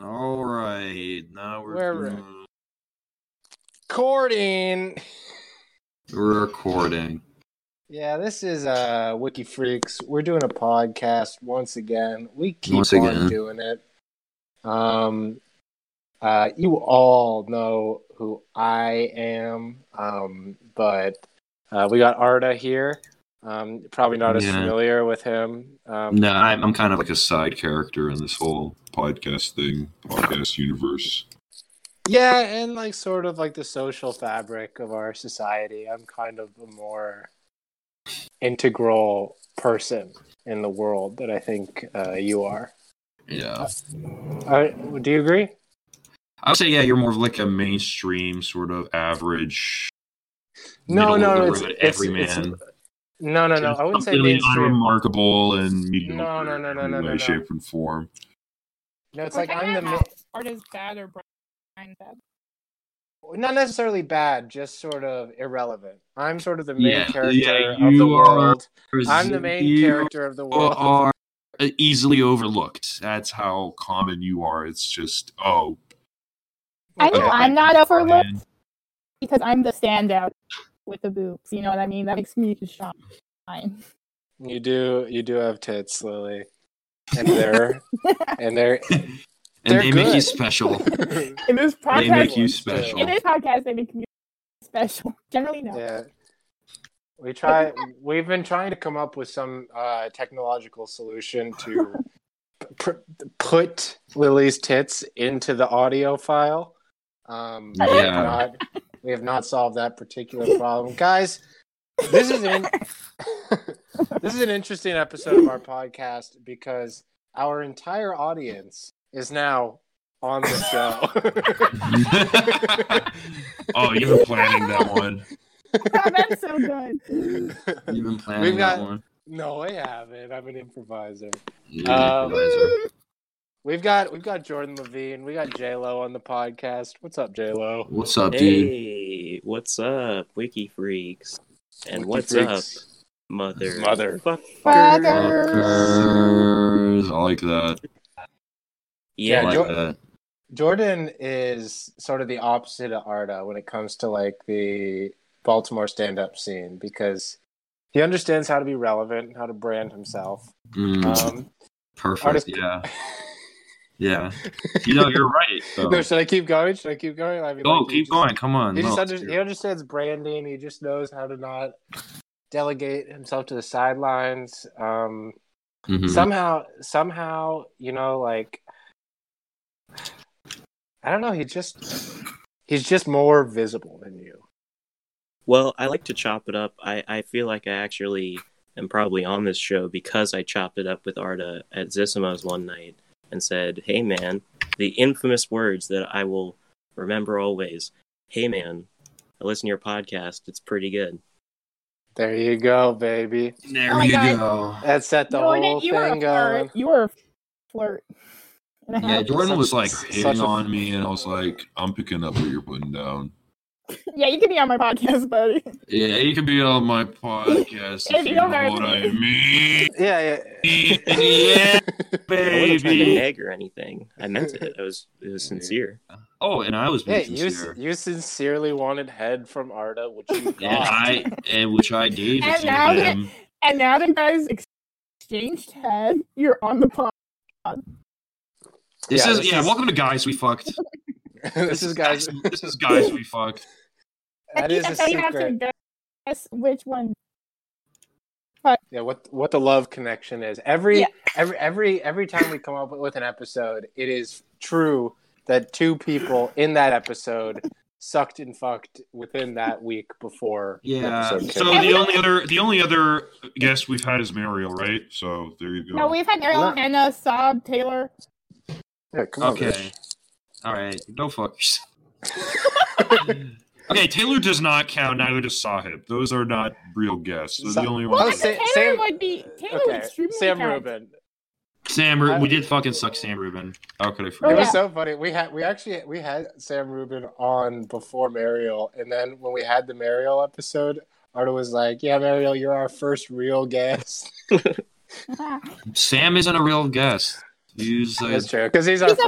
All right, now we're We're- doing- Recording. we're recording. Yeah, this is uh Wiki Freaks. We're doing a podcast once again. We keep Once on again. doing it. Um uh you all know who I am. Um but uh we got Arda here. Um probably not as Yeah. familiar with him. Um No, I'm, I'm kind of like a side character in this whole podcast thing, podcast universe. Yeah, and like sort of like the social fabric of our society. I'm kind of a more integral person in the world that I think uh, you are. Yeah, Uh, do you agree? I would say yeah, you're more of like a mainstream sort of average. No, no, it's, it's, everyman. it's no, no, no. I wouldn't say Completely mainstream. unremarkable and mediocre. No, no, no, no, no, no, no. shape, and form. No, it's Or like I'm the ma- art is bad or bad. not necessarily bad, just sort of irrelevant. I'm sort of the main Yeah, character yeah, of the you are- world. I'm the main You character of the world. are easily overlooked. That's how common you are. It's just oh, I know Okay. I'm not overlooked because I'm the standout with the boobs. You know what I mean? That makes me shine. You do, you do have tits, Lily, and they're and they're and They're they make you special. In this podcast, They make you special. in this podcast, they make me special. Generally, no. Yeah. We try we've been trying to come up with some uh, technological solution to pr- put Lily's tits into the audio file. Um, Yeah. not, we have not solved that particular problem. Guys, this is an this is an interesting episode of our podcast because our entire audience is now on the show. oh, you've been planning that one. Oh, that's so good. You've been planning We've got- that one. no, I haven't. I'm an improviser. You're Um, improviser. We've got we've got Jordan Levine. We got J Lo on the podcast. What's up, J Lo? What's up, dude? Hey, what's up, Wiki Freaks? And Wiki what's freaks. up, Mother? Mother. Fuckers. Fuckers. I like that. Yeah, Yeah, like Jo- that. Jordan is sort of the opposite of Arda when it comes to like the Baltimore stand-up scene because he understands how to be relevant, and how to brand himself. Mm, Um, perfect. artist- Yeah. Yeah. You know, you're right. Though. no, should I keep going? Should I keep going? I mean, oh, like, he keep just- going. Come on. He just under, he understands branding. He just knows how to not delegate himself to the sidelines. Um, Mhm. somehow somehow you know like i don't know he just he's just more visible than you Well, I like to chop it up. I, I feel like I actually am probably on this show because I chopped it up with Arda at Zissimo's one night and said, Hey man, the infamous words that I will remember always. Hey man, I listen to your podcast. It's pretty good. there you go baby There Oh my you God. go. that set the Jordan, whole you were a thing flirt. going You were a flirt. Yeah, half. Jordan Such- was like hitting a- on me, and I was like, I'm picking up what you're putting down. Yeah, you can be on my podcast, buddy. Yeah, you can be on my podcast If if you you don't know what to. I mean. yeah yeah, baby. I wasn't trying to nag or anything. I meant it. It was it was sincere. Oh, and I was yeah being you sincere. you sincerely wanted head from arda which you got And I and which I gave it And to now that- And now that guys exchanged head, you're on the pod. This Yeah, is this yeah. is- Welcome to guys we fucked. this is guys This is guys we fucked. that is a So you to secret guess which one. yeah what what the love connection is every Yeah. every every every time we come up with an episode it is true that two people in that episode sucked and fucked within that week before Yeah. episode So the only other the only other guest we've had is Mariel, right? So there you go. No, we've had Ariel, Well- Hannah, uh, Saab, Taylor. yeah, come on, Okay. Rich. All right. Go fuck yourself. okay, Taylor does not count. Neither does Sahib. Those are not real guests. They're the only Well, ones. Sa- Taylor Sam- would be Taylor would okay extremely sam count. rubin Sam, Ru- I- we did fucking suck Sam Rubin. How could I Oh, it was so funny we had we actually we had sam rubin on before mariel and then when we had the mariel episode arda was like yeah mariel you're our first real guest Sam isn't a real guest. He's uh, that's true because he's our He's a-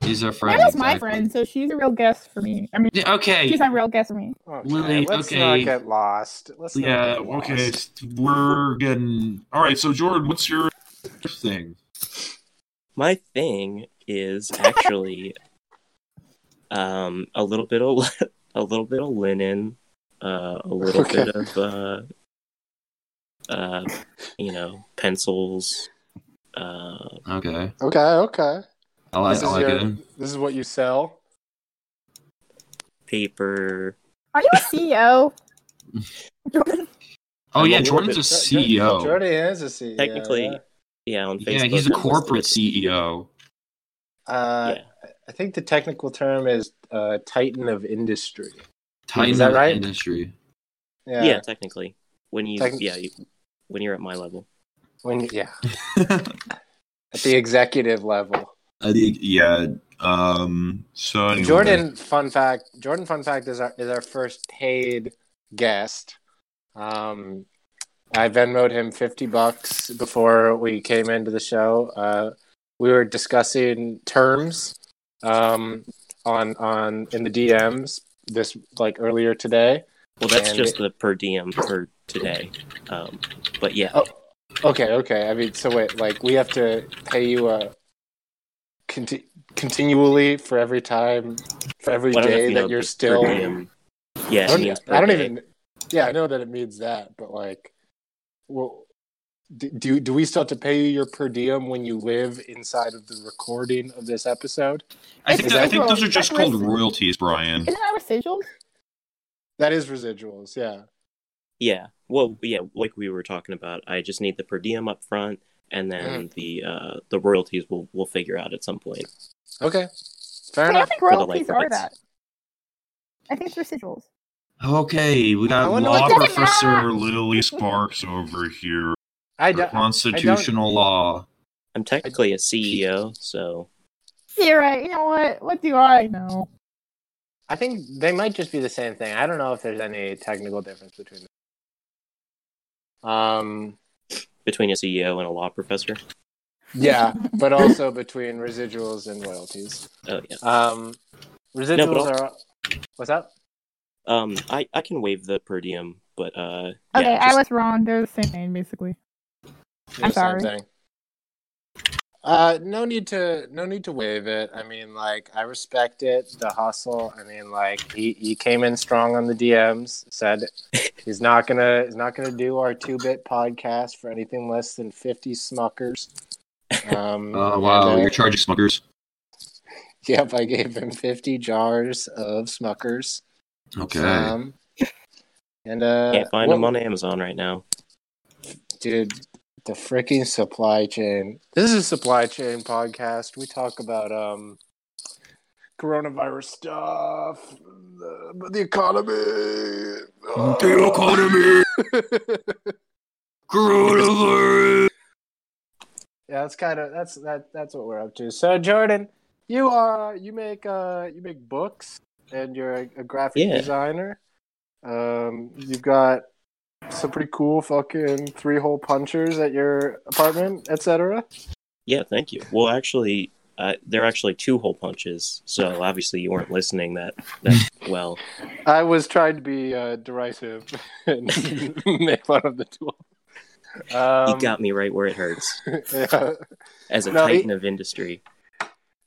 friend He's our friend. Amanda's my exactly. friend, so she's a real guest for me. I mean, Yeah, okay. she's a real guest for me. Okay, Lily, let's okay. not get lost. Let's Yeah, get lost. okay. We're getting. All right, so Jordan, what's your thing? My thing is actually um a little bit of a little bit of linen, uh, a little Okay. bit of uh, uh, you know, pencils. Uh, Okay. Okay, okay. I like, This I is your- This is what you sell. paper. Are you a CEO? Jordan? Oh, I'm yeah, little Jordan's a CEO. Jordan is a CEO. Technically, yeah. yeah, on Facebook. yeah, he's a I'm corporate CEO. Uh, Yeah. I think the technical term is uh, Titan of Industry. Titan that of right? industry. Yeah. Yeah. technically, when you Techn- yeah you, when you're at my level. When yeah, at the executive level. I think, yeah. Um. So anyway. Jordan, fun fact. Jordan, fun fact is our is our first paid guest. Um, I Venmoed him fifty bucks before we came into the show. Uh, we were discussing terms um, on on in the DMs this like earlier today. Well, that's And just it- the per diem for today. Um, but yeah, Oh. Okay, okay. I mean, so wait, like we have to pay you a conti- continually for every time for every Well, I don't know if day that you're still. Yeah, I don't, I don't even. Yeah, I know that it means that, but like, well, do, do do we still have to pay you your per diem when you live inside of the recording of this episode? I think that, I think those are just That's called racist. royalties, Brian. Isn't that residuals? That is residuals. Yeah. Yeah. Well, yeah, like we were talking about, I just need the per diem up front, and then Mm. the uh, the royalties we'll we'll figure out at some point. Okay. Fair enough. I don't think royalties are rights. that. I think it's residuals. Okay, we got law professor. Lily Sparks over here. I, for do, I don't. constitutional law. I'm technically a CEO, so You're right. You know what? What do I know? I think they might just be the same thing. I don't know if there's any technical difference between them. Um, between a CEO and a law professor. yeah, but also between residuals and royalties. Oh yeah. Um, residuals No, but are what's that? Um, I I can waive the per diem, but uh, Okay, yeah, I was wrong. They're the same thing, basically. Same I'm sorry. thing. Uh, no need to no need to waive it. I mean, like I respect it, the hustle. I mean, like he, he came in strong on the DMs. Said he's not gonna he's not gonna do our two bit podcast for anything less than fifty smuckers. Um, Oh wow, and, uh, you're charging smuggers. Yep, I gave him fifty jars of smuckers. Okay. Um, and uh, can't find what- them on Amazon right now. dude the freaking supply chain this is a supply chain podcast we talk about um coronavirus stuff the, the economy The economy. Coronavirus. yeah that's kind of that's that that's what we're up to so jordan you are you make uh you make books and you're a, a graphic Yeah. designer um you've got some pretty cool fucking three hole punchers at your apartment etc Yeah, thank you. Well, actually, uh, they're actually two hole punches, so obviously you weren't listening that that well. I was trying to be uh, derisive and make fun of the two. Um, you got me right where it hurts. yeah. As a No, he- titan of industry,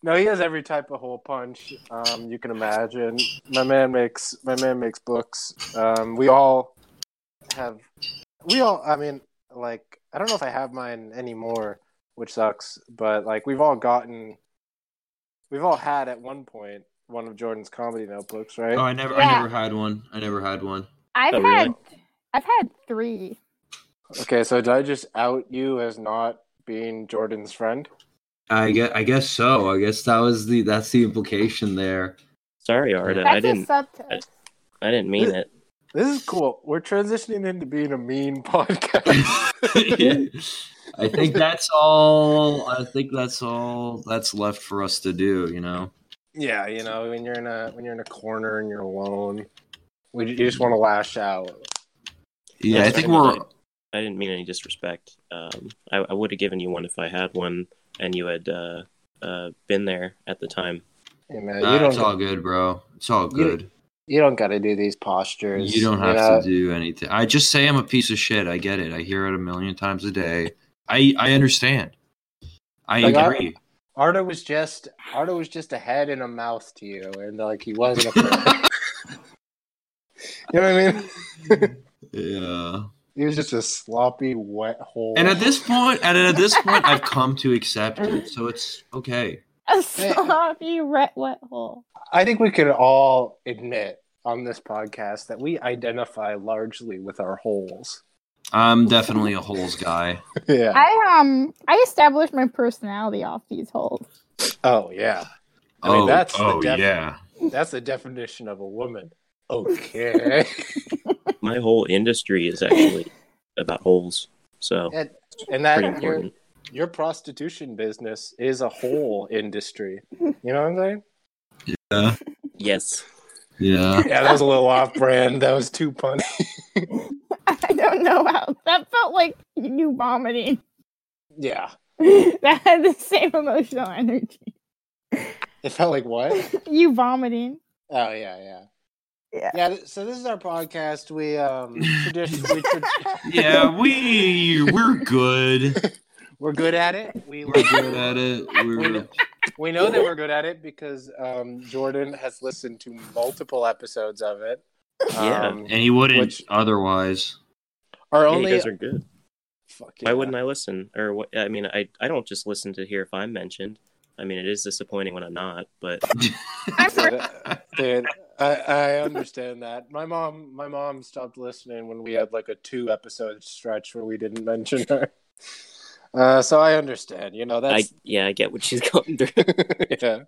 No, he has every type of hole punch um, you can imagine. My man makes my man makes books. Um, we all have. We all. I mean, like I don't know if I have mine anymore, which sucks. But like we've all gotten. We've all had at one point one of Jordan's comedy notebooks, right? Oh, I never, Yeah. I never had one. I never had one. I've Oh, really? had, I've had three. Okay, so did I just out you as not being Jordan's friend? I guess, I guess so. I guess that was the that's the implication there. sorry, Arda, That's I a didn't, subtext. I didn't mean it. This is cool. We're transitioning into being a mean podcast. Yeah. I think that's all. I think that's all that's left for us to do. You know. yeah, you know, when you're in a when you're in a corner and you're alone, we you just want to lash out. Yeah, I think fine. we're. I didn't mean any disrespect. Um, I, I would have given you one if I had one, and you had uh, uh, been there at the time. Hey, man, Nah, you don't. it's all good, bro. It's all You- good. You don't got to do these postures. You don't have know? to do anything. I just say I'm a piece of shit. I get it. I hear it a million times a day. I I understand. I Like, agree. Arda was just Arda was just a head and a mouth to you, and like he wasn't a. person. you know what I mean? yeah. He was just a sloppy wet hole. And at this point, and at this point, I've come to accept it, so it's okay. A sloppy red wet hole. I think we could all admit on this podcast that we identify largely with our holes. I'm definitely a holes guy. Yeah. I um I established my personality off these holes. Oh yeah. I mean, oh, that's the oh def- yeah. That's the definition of a woman. Okay. My whole industry is actually about holes. So and, and pretty that your important. Your prostitution business is a whole industry. You know what I'm saying? Yeah. Yes. Yeah. Yeah, that was a little off brand. That was too punny. I don't know how that felt like you vomiting. Yeah. that had the same emotional energy. It felt like what? You vomiting. Oh yeah, yeah. Yeah. Yeah, so this is our podcast. We um tradition we tra- Yeah, we we're good. We're good at it. We We're good at it. We We're know, we know that we're good at it because um, Jordan has listened to multiple episodes of it. Yeah. Um, and he wouldn't Which- otherwise. our Yeah, you only guys are good. Fuck Why wouldn't I listen? Or what? I mean, I I don't just listen to hear if I'm mentioned. I mean, it is disappointing when I'm not, but Dude, dude, I, I understand that. My mom, my mom stopped listening when we had like a two episode stretch where we didn't mention her. Uh, so I understand. You know I yeah, I get what she's going through. yeah.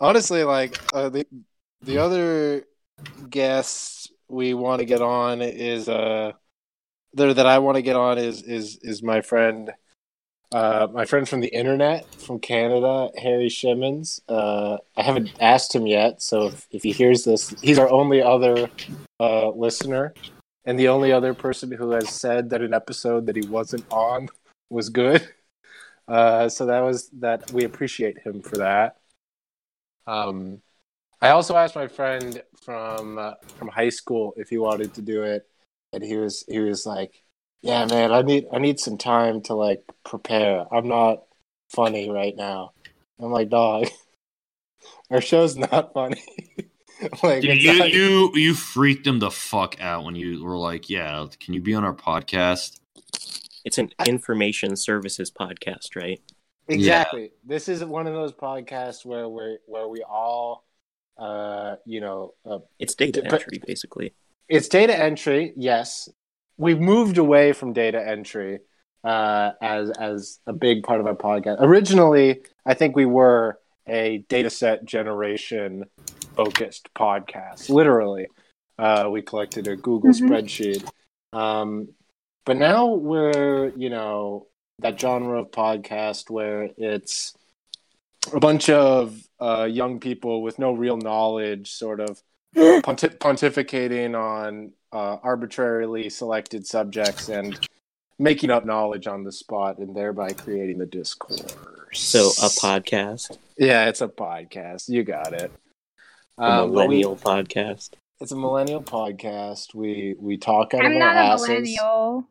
Honestly, like uh, the the other guest we want to get on is uh, there that I want to get on is is is my friend, uh, my friend from the internet from Canada, Harry Shimmons. Uh, I haven't asked him yet, so if, if he hears this, he's our only other uh, listener, and the only other person who has said that an episode that he wasn't on was good. Uh, so that was that. We appreciate him for that. Um, I also asked my friend from uh, from high school if he wanted to do it, and he was he was like, "Yeah, man, I need I need some time to like prepare. I'm not funny right now." I'm like, "Dog, our show's not funny." like, Dude, you not- you you freaked him the fuck out when you were like, "Yeah, can you be on our podcast?" It's an information services podcast, right? Exactly. This is one of those podcasts where we where we all, uh, you know, uh, It's data But- entry, basically. it's data entry. Yes, we've moved away from data entry uh, as as a big part of our podcast. Originally, I think we were a data set generation focused podcast. Literally, uh, we collected a Google Mhm. spreadsheet. Um, but now we're you know that genre of podcast where it's a bunch of uh, young people with no real knowledge, sort of ponti- pontificating on uh, arbitrarily selected subjects and making up knowledge on the spot and thereby creating the discourse. So a podcast, Yeah, it's a podcast. You got it. a Um, but we- millennial podcast. it's a millennial podcast. We we talk out I'm of our not a asses. millennial.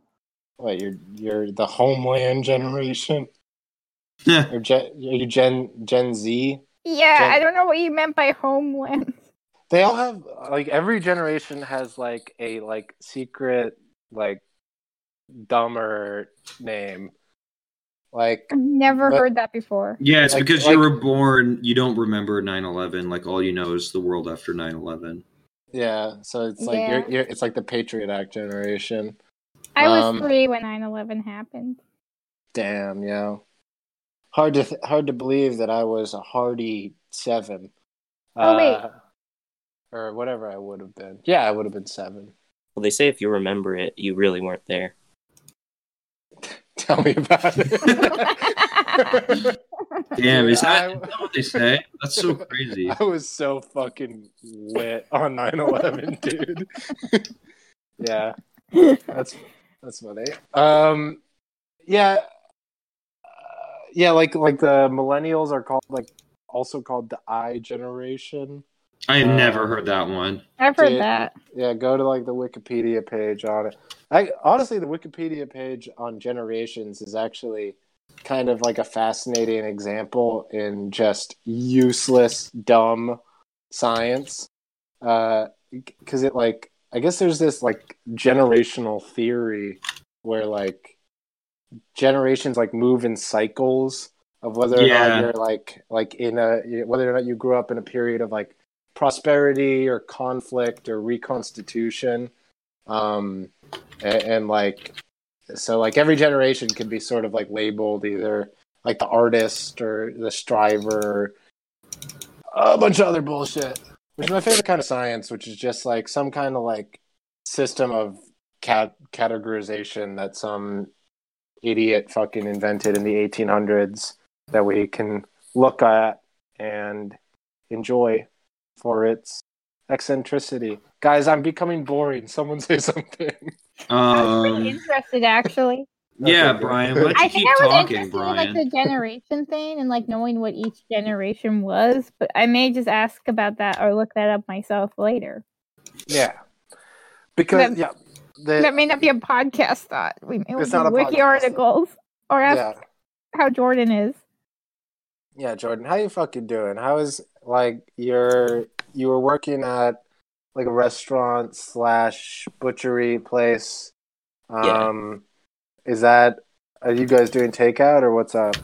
What you're you're the homeland generation? Yeah. Or gen, are you Gen Gen Z? Yeah, Gen- I don't know what you meant by homeland. They all have like every generation has like a like secret like dumber name. Like I've never But- heard that before. Yeah, it's Like- because like- you were born. You don't remember 9/11. Like all you know is the world after 9/11. yeah, so it's like Yeah. you're, you're it's like the Patriot Act generation. I was Um, three when 9/11 happened. Damn, yeah. Hard to th- hard to believe that I was a hardy seven. Oh, wait. Uh, or whatever I would have been. Yeah, I would have been seven. Well, they say if you remember it, you really weren't there. Tell me about it. Damn, is that, I- is that what they say? That's so crazy. I was so fucking lit on 9/11, dude. yeah, that's that's funny. Um, yeah, uh, yeah, like like the millennials are called like also called the I generation. I have Uh, never heard that one. I've heard Did- that. Yeah, go to like the Wikipedia page on it. I honestly, the Wikipedia page on generations is actually kind of like a fascinating example in just useless, dumb science. Because it like, I guess there's this like generational theory where like generations like move in cycles of whether or Yeah. not you're like like in a whether or not you grew up in a period of like prosperity or conflict or reconstitution um and, and like so like every generation can be sort of like labeled either like the artist or the striver a bunch of other bullshit which is my favorite kind of science which is just like some kind of like system of cat categorization that some idiot fucking invented in the 1800s that we can look at and enjoy for its eccentricity. Guys, I'm becoming boring. Someone say something. I was pretty Um, interested actually. Yeah, Okay, Brian, why don't you I think keep I was talking, interested in Brian? like the generation thing and like knowing what each generation was, but I may just ask about that or look that up myself later. Yeah. Because That- yeah, the, that may not be a podcast thought. We may It's do not a wiki podcast. articles or ask yeah. how Jordan is. Yeah, Jordan, how you fucking doing? How is like your you were working at like a restaurant slash butchery place. Yeah. Um, Is that are you guys doing takeout or what's up?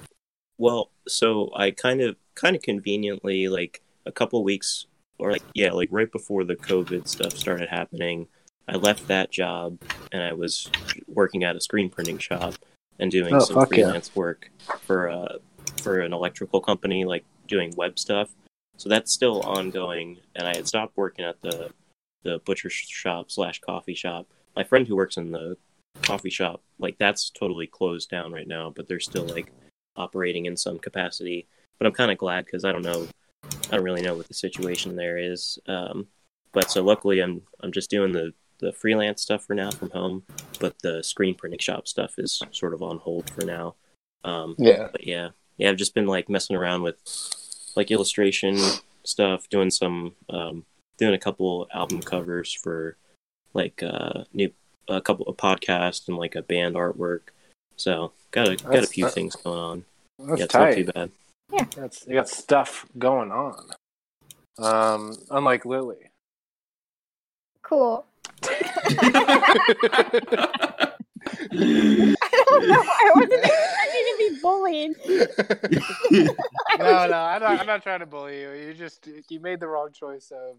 Well, so I kind of kind of conveniently like a couple weeks or like yeah, like right before the COVID stuff started happening, I left that job and I was working at a screen printing shop and doing Oh, some fuck yeah. freelance work for uh for an electrical company like doing web stuff. So that's still ongoing and I had stopped working at the the butcher shop slash coffee shop. My friend who works in the coffee shop, like that's totally closed down right now, but they're still like operating in some capacity. But I'm kind of glad because I don't know, I don't really know what the situation there is. Um, but so luckily, I'm I'm just doing the the freelance stuff for now from home, but the screen printing shop stuff is sort of on hold for now. Um, Yeah. but yeah, yeah, I've just been like messing around with like illustration stuff, doing some, um, doing a couple album covers for like uh new a couple of podcasts and like a band artwork. So got a got a few that- things going on. That's yeah, it's not too tight. bad. That's you got stuff going on. Um unlike Lily. Cool. I don't know. I wasn't expecting to be bullied. no, no, I'm not, I'm not trying to bully you. You just you made the wrong choice of.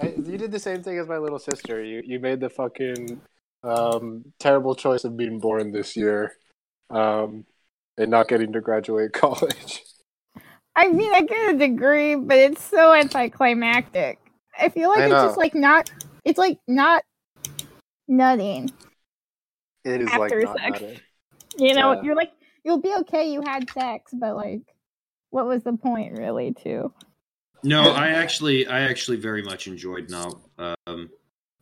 I, you did the same thing as my little sister. You you made the fucking um, terrible choice of being born this year, um, and not getting to graduate college. I mean, I get a degree, but it's so anticlimactic. I feel like I it's know. just like not. It's like not nutting. It is like After not sex. nutting. You know, Yeah. you're like you'll be okay. You had sex, but like, what was the point, really? Too. no, I actually, I actually very much enjoyed now um,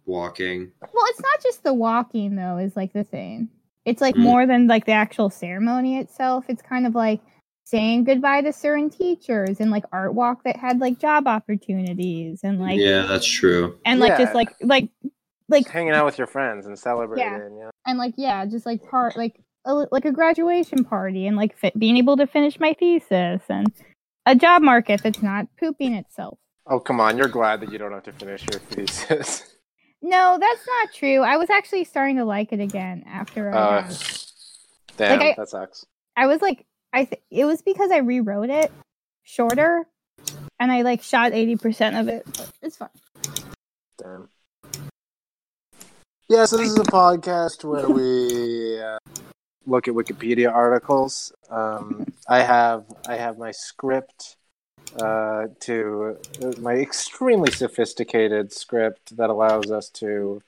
walking. Well, it's not just the walking though. Is like the thing. It's like Mm. more than like the actual ceremony itself. It's kind of like saying goodbye to certain teachers and like art walk that had like job opportunities and like yeah, that's true. and like Yeah. just like like like Just hanging out with your friends and celebrating. Yeah. and like yeah just like part like a, like a graduation party and like fit, being able to finish my thesis and a job market that's not pooping itself Oh come on! You're glad that you don't have to finish your thesis. no that's not true i was actually starting to like it again after i Uh, damn, I- that sucks. i was like i th- it was because i rewrote it shorter and i like shot 80% of it but it's fine Damn. Yeah, so this is a podcast where we uh, look at Wikipedia articles. Um, I have I have my script uh, to my extremely sophisticated script that allows us to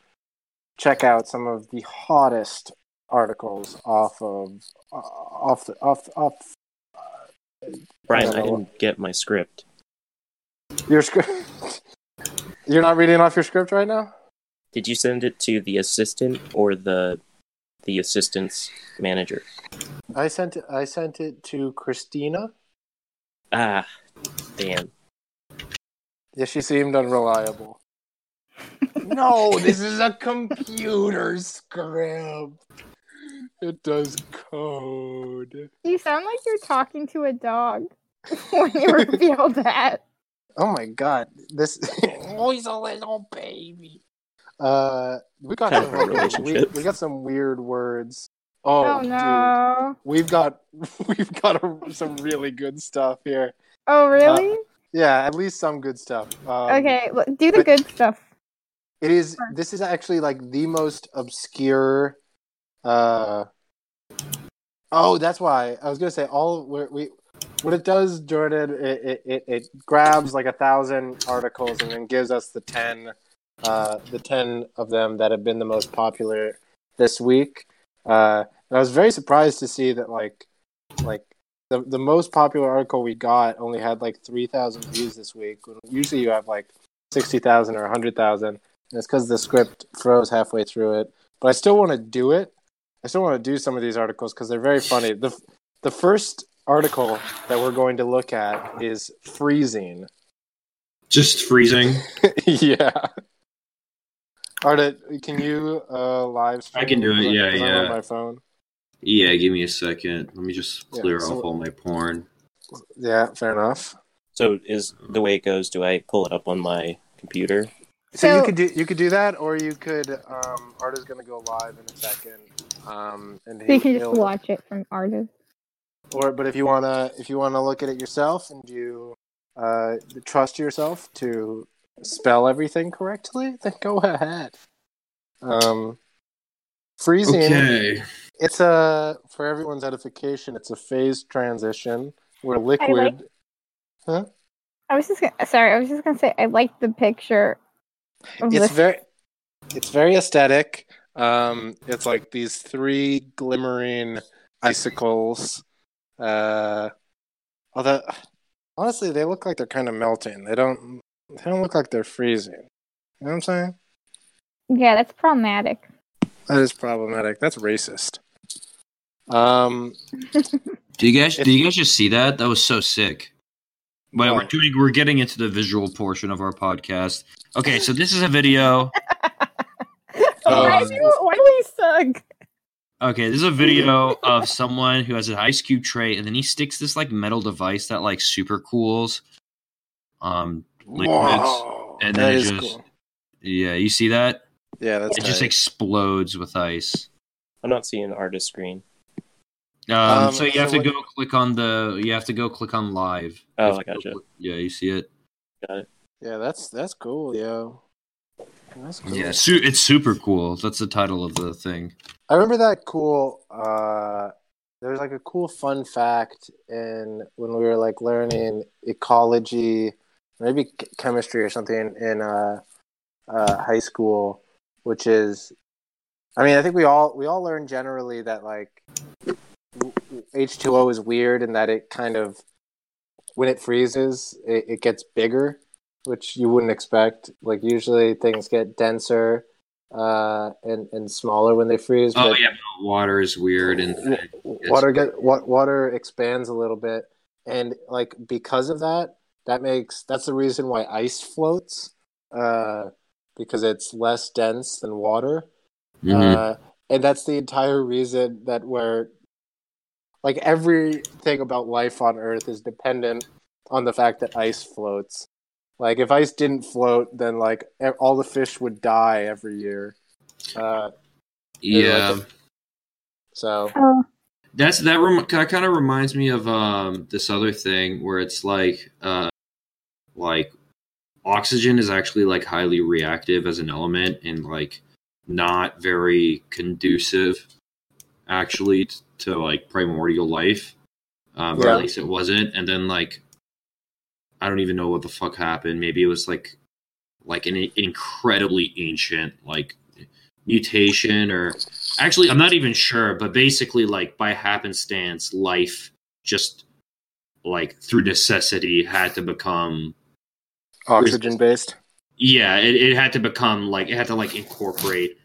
check out some of the hottest articles off of uh, off the, off off uh, Brian, I I didn't get my script. your script. You're not reading off your script right now. Did you send it to the assistant or the the assistant's manager? I sent it. I sent it to Christina. Ah, Damn. Yeah, she seemed unreliable. no, this is a computer script. It does code. You sound like you're talking to a dog when you reveal that. Oh my god, this oh he's a little baby. Uh, we got some, of we, we got some weird words. Oh, Oh, dude, no. we've got we've got a, some really good stuff here. Oh really? Yeah, at least some good stuff. Um, okay, l- do the good stuff. It is. This is actually like the most obscure. Uh. Oh, that's why I was gonna say all we we. What it does, Jordan, it, it, it, grabs like a thousand articles and then gives us the ten, uh, the ten of them that have been the most popular this week. Uh, and I was very surprised to see that like the the most popular article we got only had like three thousand views this week. Usually you have like sixty thousand or hundred thousand. And it's because the script froze halfway through it. But I still want to do it. I still want to do some of these articles because they're very funny. The the first article that we're going to look at is freezing. Just freezing. yeah. Arda, can you uh, live? stream I can do it. Yeah, yeah, on yeah. my phone. Yeah, give me a second. Let me just Yeah, clear so- off all my porn. Yeah, fair enough. So is the way it goes? Do I pull it up on my computer? So, you could do you could do that, or you could. Um, Arda's gonna go live in a second. Um, and So you can just watch it from Arda's. or but if you wanna if you wanna look at it yourself and you uh, trust yourself to spell everything correctly, then go ahead. Um, freezing. Okay. It's a for everyone's edification. It's a phase transition where liquid. Huh? I was just gonna, sorry. I was just gonna say I like the picture. It's this. very, it's very aesthetic. Um, it's like these three glimmering icicles. Uh, although honestly, they look like they're kind of melting. They don't. They don't look like they're freezing. You know what I'm saying? yeah, that's problematic. That is problematic. That's racist. Um, Do you guys do you guys just see that? That was so sick. But Oh. we're doing we're getting into the visual portion of our podcast. Okay, so this is a video. why, Um, do, why do we suck? Okay, this is a video of someone who has an ice cube tray and then he sticks this like metal device that like super cools um liquids. whoa, and then it is just- cool. Yeah, you see that? Yeah, that's It just explodes with ice. I'm not seeing an Arda's screen. Um, Um, so you have so to what- go click on the you have to go click on live. Oh, I to go gotcha. Yeah, you see it. Got it. Yeah, that's that's cool, yo. That's cool. Yeah, su- it's super cool. That's the title of the thing. I remember that cool. Uh, there was like a cool fun fact in when we were like learning ecology, maybe chemistry or something in uh, uh, high school, which is, I mean, I think we all we all learn generally that like H two O is weird in that it kind of when it freezes it, it gets bigger, which you wouldn't expect. Like usually things get denser uh, and and smaller when they freeze. Oh but yeah, water is weird and water get water expands a little bit, and like because of that, that makes that's the reason why ice floats, uh, because it's less dense than water. Mhm. Uh, and that's the entire reason that we're like everything about life on Earth is dependent on the fact that ice floats. Like if ice didn't float, then like e- all the fish would die every year. Uh, yeah. like so Oh, That's that. Rem- that kind of reminds me of um this other thing where it's like uh like oxygen is actually like highly reactive as an element and like not very conducive actually t- to like primordial life. Um, or at least it wasn't. And then like I don't even know what the fuck happened. Maybe it was like like an incredibly ancient like mutation or actually i'm not even sure but basically like by happenstance life just like through necessity had to become oxygen based. yeah it, it had to become like it had to like incorporate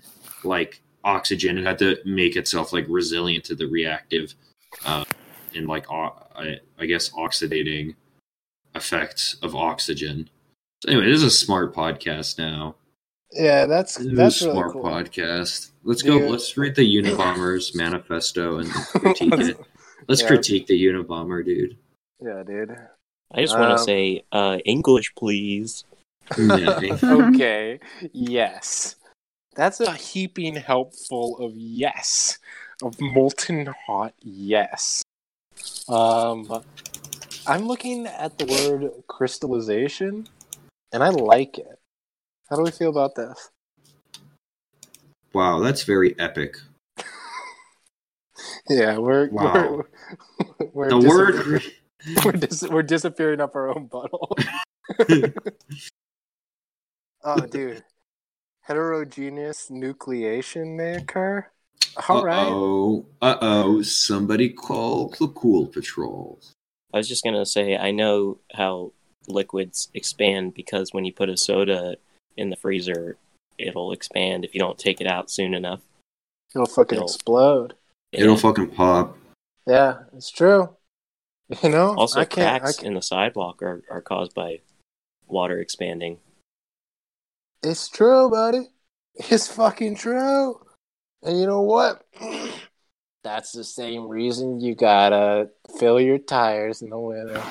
like oxygen it had to make itself like resilient to the reactive uh and like o- I, I guess oxidating effects of oxygen. So anyway, this is a smart podcast now. Yeah, that's This that's a really smart cool. podcast. Let's go. Let's read the Unabomber's manifesto and critique it. Let's Yeah. critique the Unabomber, dude. Yeah, dude. I just want Um, to say uh, English, please. Okay. yes. That's a heaping helpful of yes. Of molten hot yes. Um I'm looking at the word crystallization and I like it. How do we feel about this? wow, that's very epic. Yeah, we're Wow. we're, we're The dis- word. we're, dis- we're disappearing up our own butthole. oh, dude. Heterogeneous nucleation may occur. All right. Uh-oh. Uh-oh. Somebody call the Cool Patrol. I was just gonna say I know how liquids expand because when you put a soda in the freezer, it'll expand if you don't take it out soon enough. It'll fucking It'll- explode. It'll fucking pop. Yeah, it's true. You know, also, I can't. I cracks can't in the sidewalk are, are caused by water expanding. It's true, buddy. It's fucking true. And you know what? That's the same reason you gotta fill your tires in the winter.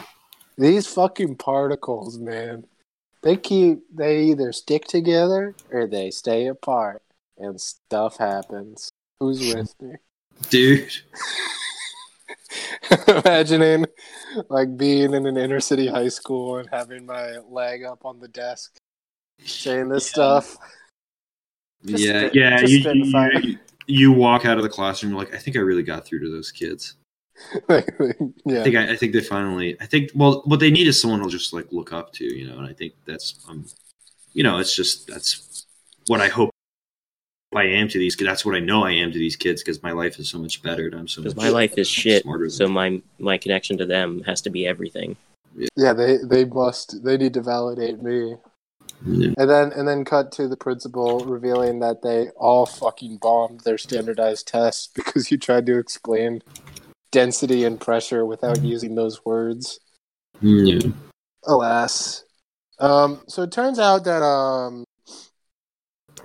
These fucking particles, man. They keep they either stick together or they stay apart and stuff happens. Who's with me? Dude. Imagining like being in an inner city high school and having my leg up on the desk saying this stuff. Just yeah, spit- yeah. You, you, you, you walk out of the classroom, you're like, I think I really got through to those kids. yeah. I think I, I think they finally. I think well, what they need is someone to just like look up to, you know. And I think that's um, you know, it's just that's what I hope I am to these. Kids. That's what I know I am to these kids because my life is so much better. And I'm so much my life is shit, smarter. so my my connection to them has to be everything. Yeah, they they must they need to validate me. Yeah. And then and then cut to the principal revealing that they all fucking bombed their standardized tests because you tried to explain density and pressure without using those words. Yeah. Alas. Um so it turns out that um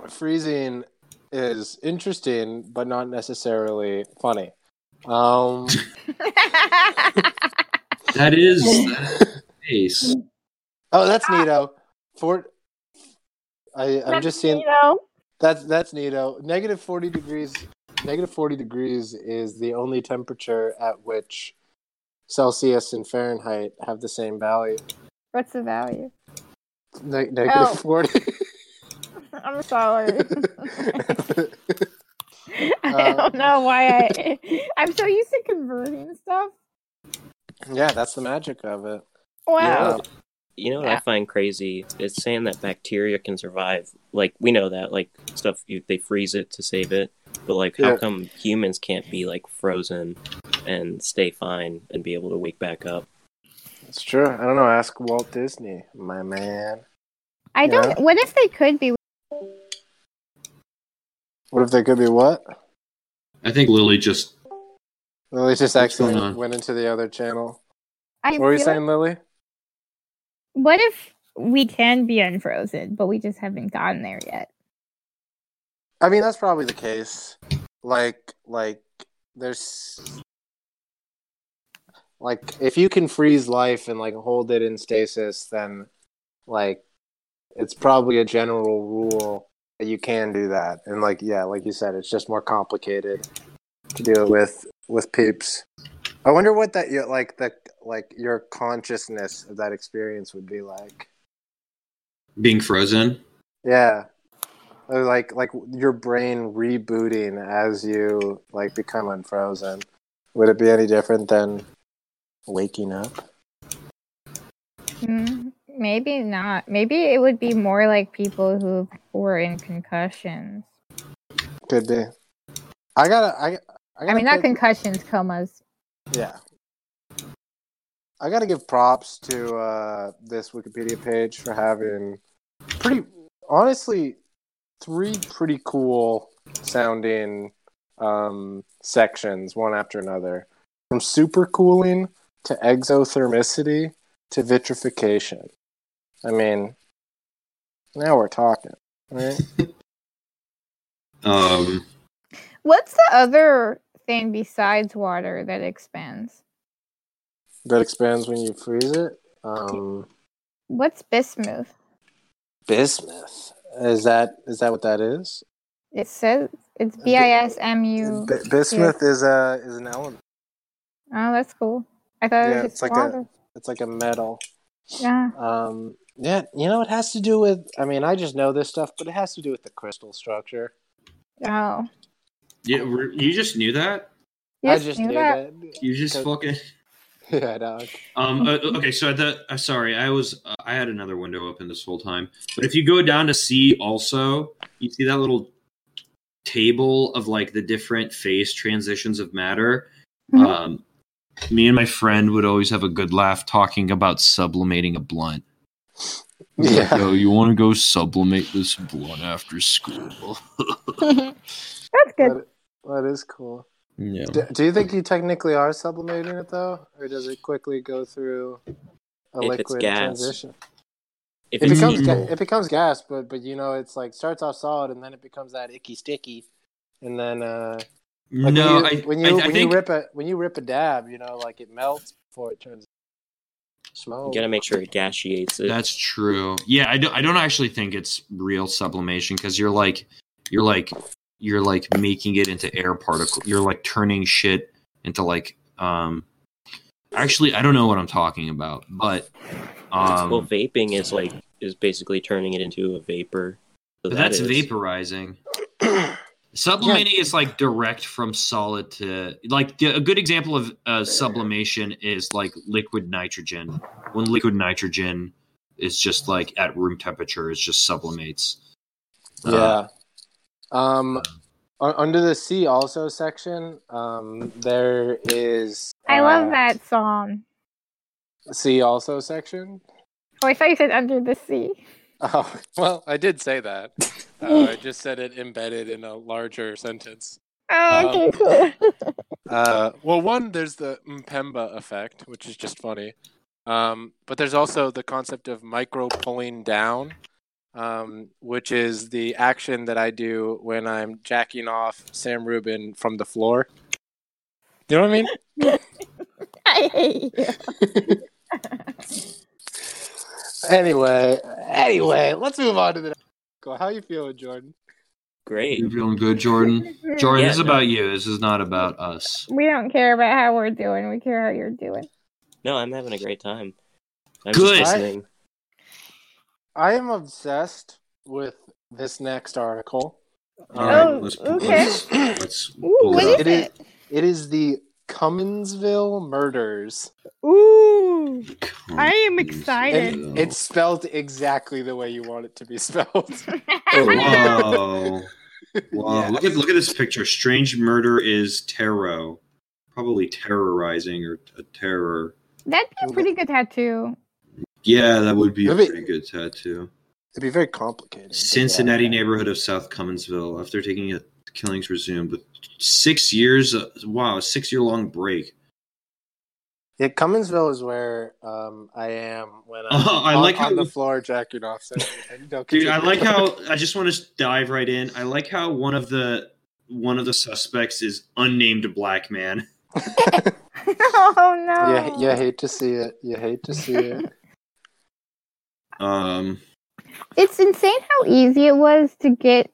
freezing is interesting but not necessarily funny. Um That is that is Oh, that's neato. For I I'm just seeing know, That's that's neato. Negative forty degrees. Negative forty degrees is the only temperature at which Celsius and Fahrenheit have the same value. what's the value? Ne- negative Oh. forty. I'm sorry. I don't know um, why I. I'm so used to converting stuff. yeah, that's the magic of it. Wow. You know what Yeah. I find crazy? It's saying that bacteria can survive. Like we know that, like stuff you, they freeze it to save it, but like how Yeah. come humans can't be like frozen and stay fine and be able to wake back up? It's true. I don't know. Ask Walt Disney, my man. I don't. What if they could be? What if they could be what? I think Lily just Lily just What's actually went into the other channel. I What were you feel saying, Lily? What if we can be unfrozen, but we just haven't gotten there yet? I mean, that's probably the case. Like, like, there's, like, if you can freeze life and like hold it in stasis, then, like, it's probably a general rule that you can do that. And like, yeah, like you said, it's just more complicated to do it with with peeps. I wonder what that like the like your consciousness of that experience would be like. being frozen. Yeah. Or like like your brain rebooting as you like become unfrozen. Would it be any different than waking up? Mm, maybe not. Maybe it would be more like people who were in concussions. Could be. I gotta I I, I gotta mean, not concussions, comas. Yeah. I gotta give props to uh, this Wikipedia page for having pretty, honestly, three pretty cool sounding um, sections, one after another. From supercooling to exothermicity to vitrification. I mean, now we're talking, right? Um, What's the other thing besides water that expands? That expands when you freeze it. Um, What's bismuth? bismuth. Is that is that what that is? It says it's B I S M U. Bismuth is a is an element. Oh, that's cool. I thought Yeah, it was it's just like a- water. It's like a metal. Yeah. Um, yeah, you know, it has to do with. I mean, I just know this stuff, but it has to do with the crystal structure. Oh. yeah, you just knew that. You I just knew knew that? that. You just fucking. Yeah, dog. Um. uh, okay. So the uh, sorry, I was uh, I had another window open this whole time. But if you go down to C, also you see that little table of like the different phase transitions of matter. Mhm. Um, me and my friend would always have a good laugh talking about sublimating a blunt. Like, Yeah. Yo, you want to go sublimate this blunt after school? That's good. That, that is cool. Yeah. Do, do you think you technically are sublimating it though, or does it quickly go through a If it's liquid gas. transition? If It becomes ga- it becomes gas, but but you know it's like starts off solid and then it becomes that icky sticky, and then uh, like no, when I, you when you, I, I when think you rip a when you rip a dab, you know like it melts before it turns smoke. you gotta make sure it gasiates it. That's true. Yeah, I don't. I don't actually think it's real sublimation because you're like, you're like, you're like making it into air particle. You're like turning shit into like, um. Actually, I don't know what I'm talking about, but, um, well, vaping is like is basically turning it into a vapor. So but that that's is- vaporizing. Sublimating is like direct from solid to like a good example of uh, sublimation is like liquid nitrogen. When liquid nitrogen is just like at room temperature, it just sublimates. Uh, Yeah. Um, under the sea also section, um, there is. I love uh, that song. Sea also section. Oh, I thought you said under the sea. Oh well, I did say that. Uh, I just said it embedded in a larger sentence. Oh, Um, okay, cool. Uh, well, one, there's the Mpemba effect, which is just funny. Um, but there's also the concept of micro pulling down, um, which is the action that I do when I'm jacking off Sam Rubin from the floor. You know what I mean? I hate you. Anyway, anyway, let's move on to the next. article. How you feeling, Jordan? great. You feeling good, Jordan? Jordan, Yeah, this is no. about you. This is not about us. We don't care about how we're doing. We care how you're doing. No, I'm having a great time. I'm Good. Just listening. I am obsessed with this next article. All right, Oh, let's, okay. let's, let's Ooh, pull what it is up. It is- it? It is the Cumminsville murders. Ooh, I am excited. so- It's spelled exactly the way you want it to be spelled. Whoa. Oh, oh, wow. Yeah. Look at look at this picture. Strange murder is tarot. Probably terrorizing or a terror. That'd be a pretty good tattoo. Yeah, that would be a Maybe- pretty good tattoo. It'd be very complicated. Cincinnati yeah. neighborhood of South Cumminsville. After taking it, killings resumed with six years. Uh, wow, a six year long break. Yeah, Cumminsville is where um, I am when I'm Oh, I on, like on how- the floor jacking off. So, Dude, I like how I just want to dive right in. I like how one of the one of the suspects is unnamed black man. oh no. Yeah, you hate to see it. You hate to see it. Um, It's insane how easy it was to get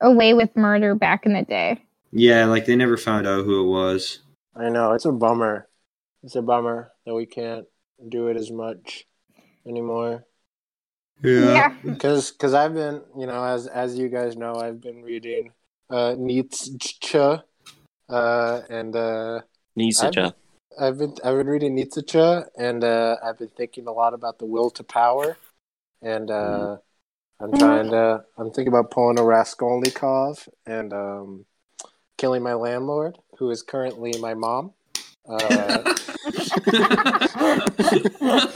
away with murder back in the day. yeah, like they never found out who it was. I know it's a bummer. It's a bummer that we can't do it as much anymore. Yeah. Because because I've been you know as as you guys know I've been reading uh, Nietzsche, uh, and uh, Nietzsche. I've been I've been reading Nietzsche, and uh, I've been thinking a lot about the will to power, and uh, I'm trying to I'm thinking about pulling a Raskolnikov and um, killing my landlord, who is currently my mom. Uh,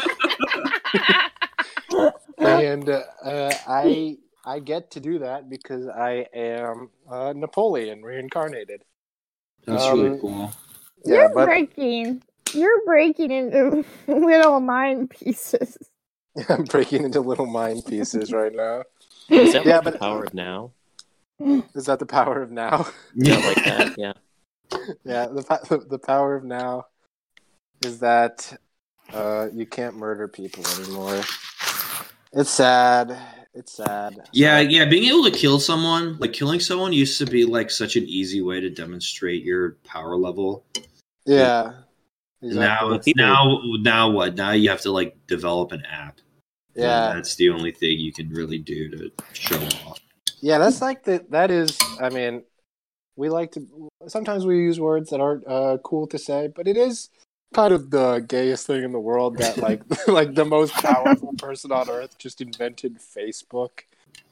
and uh, I I get to do that because I am uh, Napoleon reincarnated. That's Um, really cool. Yeah, You're but breaking. You're breaking into little mind pieces. I'm breaking into little mind pieces right now. Is that Yeah, like the power of now? Is that the power of now? Yeah, like that. Yeah. yeah, the the, the power of now is that uh, you can't murder people anymore. It's sad. It's sad. Yeah, yeah. Being able to kill someone, like killing someone, used to be like such an easy way to demonstrate your power level. Yeah. Now, Well, people- now, now what? Now you have to like develop an app. And yeah, that's the only thing you can really do to show off. yeah. That's like the that is. I mean, we like to sometimes we use words that aren't uh, cool to say, but it is kind of the gayest thing in the world that like like the most powerful person on earth just invented Facebook.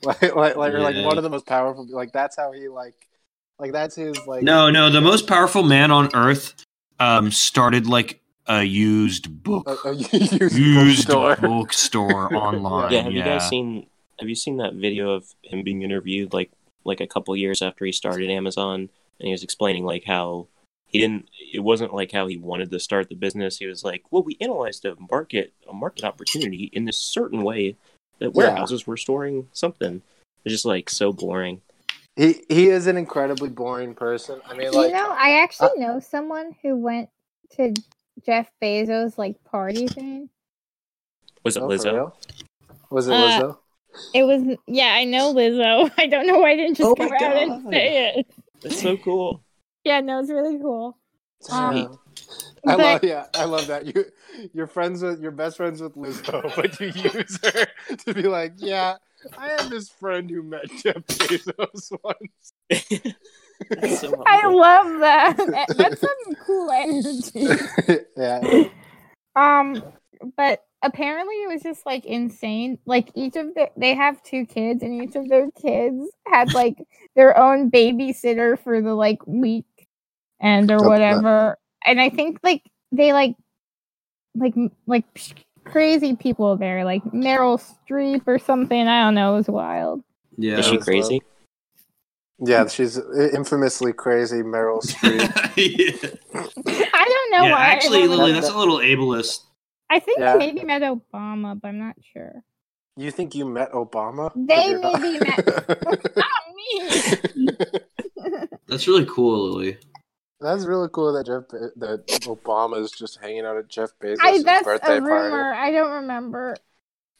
Like like like, or, like one of the most powerful like that's how he like like that's his like No, no. The most powerful man on earth um, started like a used book, a, a used, used bookstore. bookstore online. Yeah. Have you guys seen? Have you seen that video of him being interviewed like like a couple years after he started Amazon, and he was explaining like how he didn't. It wasn't like how he wanted to start the business. He was like, "Well, we analyzed a market a market opportunity in this certain way that Yeah. warehouses were storing something." It's just like so boring. He he is an incredibly boring person. I mean, like you know, I actually know someone who went to Jeff Bezos' like party thing. Was it oh, Lizzo? real? Was it Uh, Lizzo? It was yeah, I know Lizzo. I don't know why I didn't just Oh come my out and say it. That's so cool. Yeah, no, it's really cool. um, I but- love yeah, I love that. You you're friends with you're best friends with Lizzo, but you use her to be like, yeah, I have this friend who met Jeff Bezos once. So I love that. That's some cool energy. yeah. Um, but apparently it was just like insane. Like each of the they have two kids, and each of their kids had like their own babysitter for the like week and or whatever. And I think like they like like like psh- crazy people there, like Meryl Streep or something. I don't know. It was wild. Yeah. Is she Lizzo. crazy? Yeah, she's infamously crazy Meryl Streep. yeah. I don't know Yeah, why. Actually, Lily, that's a little ableist. I think Yeah. maybe met Obama, but I'm not sure. you think you met Obama? They You're not- maybe met- Not me. That's really cool, Lily. That's really cool that Jeff that Obama is just hanging out at Jeff Bezos' I, that's birthday a rumor. I don't remember.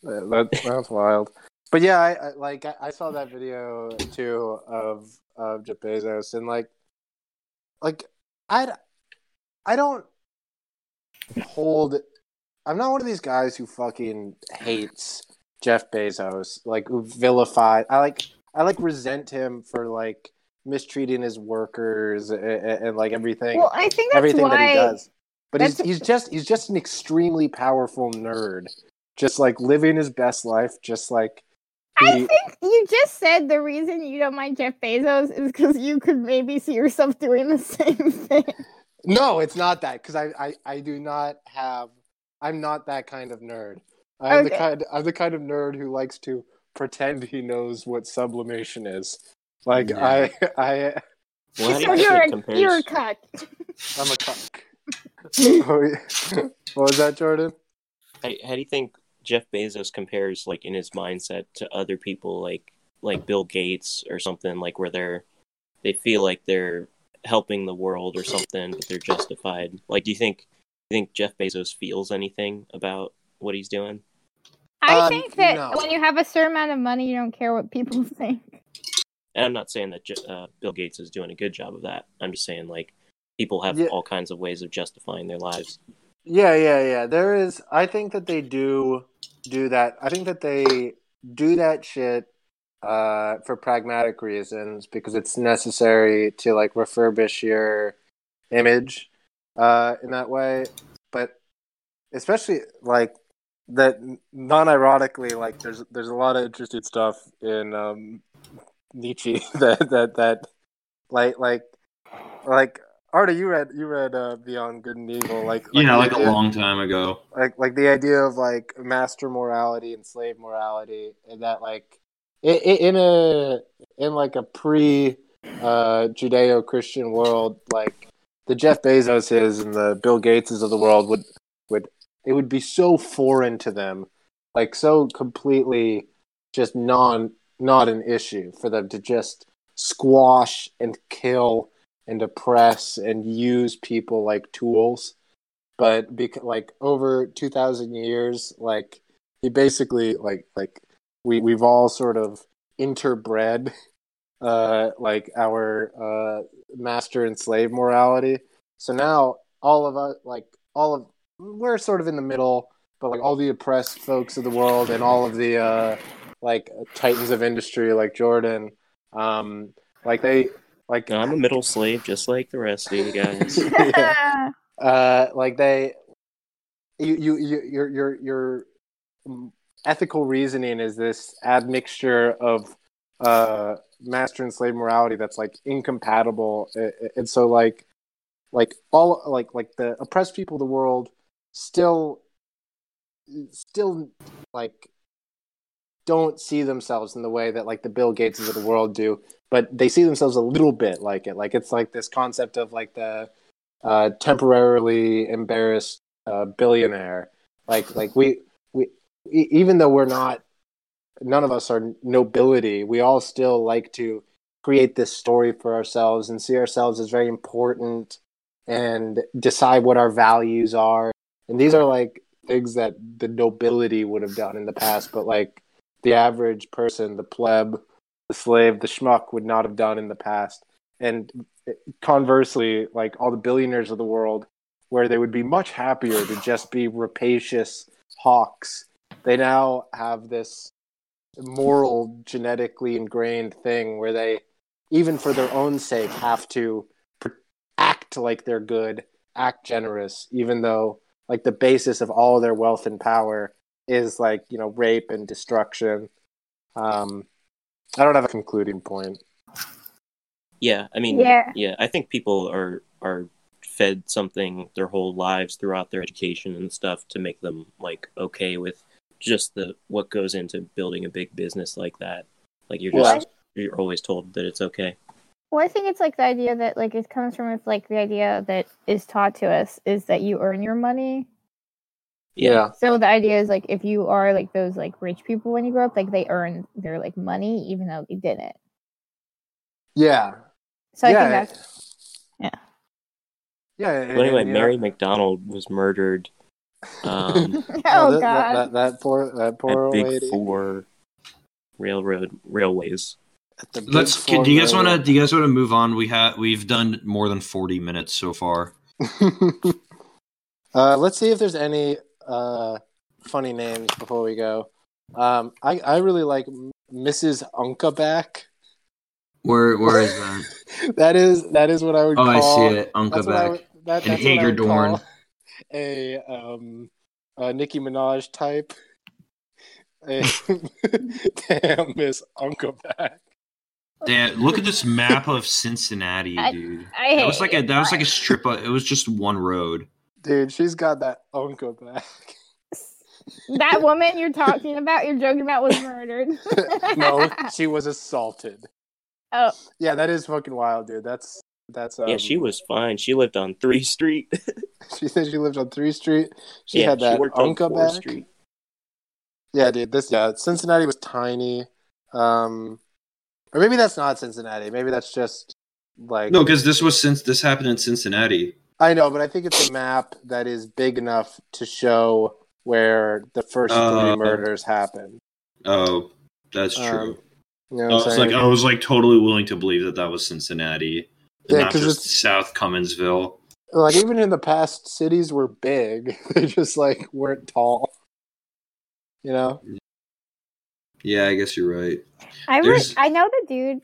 party. That, that's wild. But yeah, I, I like I, I saw that video too of of Jeff Bezos and like like I I don't hold I'm not one of these guys who fucking hates Jeff Bezos like who vilify I like I like resent him for like mistreating his workers and, and, and, like everything Well, I think that's everything why. that he does. But he's that's- he's just he's just an extremely powerful nerd, just like living his best life, just like I think you just said the reason you don't mind Jeff Bezos is because you could maybe see yourself doing the same thing. No, it's not that because I, I I do not have I'm not that kind of nerd. I'm the kind I'm the kind of nerd who likes to pretend he knows what sublimation is. Like Yeah. I I Well, how do so you you're a, it you're a compares? cuck. I'm a cuck. Oh, yeah. what was that, Jordan? How, how do you think Jeff Bezos compares, like in his mindset, to other people like like Bill Gates or something, like where they're they feel like they're helping the world or something, but they're justified. Like, do you think do you think Jeff Bezos feels anything about what he's doing? I Um, think that no. when you have a certain amount of money, you don't care what people think. And I'm not saying that uh, Bill Gates is doing a good job of that. I'm just saying like people have Yeah. all kinds of ways of justifying their lives. Yeah, yeah, yeah. There is. I think that they do do that. I think that they do that shit uh, for pragmatic reasons because it's necessary to like refurbish your image uh, in that way. But especially like that, non-ironically, like there's there's a lot of interesting stuff in um, Nietzsche that that that like like like. Arda, you read you read uh, Beyond Good and Evil, like, yeah, the like a long time ago. like like the idea of like master morality and slave morality and that like i i in a in like a pre uh judeo-christian world like the Jeff Bezoses and the Bill Gateses of the world would would it would be so foreign to them, like so completely just non not an issue for them to just squash and kill and oppress and use people like tools. But because like over two thousand years, like he basically like like we we've all sort of interbred uh like our uh master and slave morality. So now all of us like all of we're sort of in the middle, but like all the oppressed folks of the world and all of the uh like titans of industry like Jordan um like they like No, I'm a middle slave, just like the rest of you guys. Yeah. uh like they you you you your your your ethical reasoning is this admixture of uh master and slave morality that's like incompatible A- a- and so like like all like like the oppressed people of the world still still like don't see themselves in the way that like the bill gateses of the world do but they see themselves a little bit like it. Like it's like this concept of like the uh temporarily embarrassed uh billionaire. Like like we we even though we're not none of us are nobility we all still like to create this story for ourselves and see ourselves as very important and decide what our values are. And these are like things that the nobility would have done in the past but like the average person the pleb the slave the schmuck would not have done in the past. And conversely like all the billionaires of the world where they would be much happier to just be rapacious hawks. They now have this moral genetically ingrained thing where they even for their own sake have to act like they're good act generous even though like the basis of all their wealth and power is like you know rape and destruction um i don't have a concluding point Yeah, I mean, Yeah. yeah, I think people are are fed something their whole lives throughout their education and stuff to make them like okay with just the what goes into building a big business like that. Like you're Well, just you're always told that it's okay. Well, I think it's like the idea that like it comes from if like the idea that is taught to us is that you earn your money. Yeah So the idea is like if you are like those like rich people when you grow up, like they earn their like money even though they didn't. yeah So I yeah think that's yeah But anyway, and, you know, Mary McDonald was murdered um, oh well, that, god. that, that, that poor that poor at Big lady Four railroad railways. at the big Let's. four Do you guys want to? Do you guys want to move on? We have. We've done more than forty minutes so far. uh, let's see if there's any uh, funny names before we go. Um, I I really like Mrs. Unkaback. Where Where is that? that is that is what I would Oh, call. I see it. Uncle That's what I back. would, that, And that's Hager Dorn. A um a Nicki Minaj type. A, damn, Miss Unkaback. Damn! Look at this map of Cincinnati, I- dude. I That was like a that was like a strip. Of, it was just one road. Dude, she's got that Unkaback. that woman you're talking about, you're joking about, was murdered. no, she was assaulted. Oh. Yeah, that is fucking wild, dude. That's that's um, yeah, she was fine. She lived on Three Street. She said she lived on Three Street. She yeah, had that she worked on Unka back. Street. Yeah, dude. This yeah, Cincinnati was tiny. Um, or maybe that's not Cincinnati. Maybe that's just like No, because this was since this happened in Cincinnati. I know, but I think it's a map that is big enough to show where the first three Uh, murders happened. Oh, that's Um, true. You know I was saying? like, I was like totally willing to believe that that was Cincinnati, and Yeah, not 'cause just it's- South Cumminsville. like even in the past, cities were big. they just like weren't tall. You know? Yeah, I guess you're right. I re- I know the dude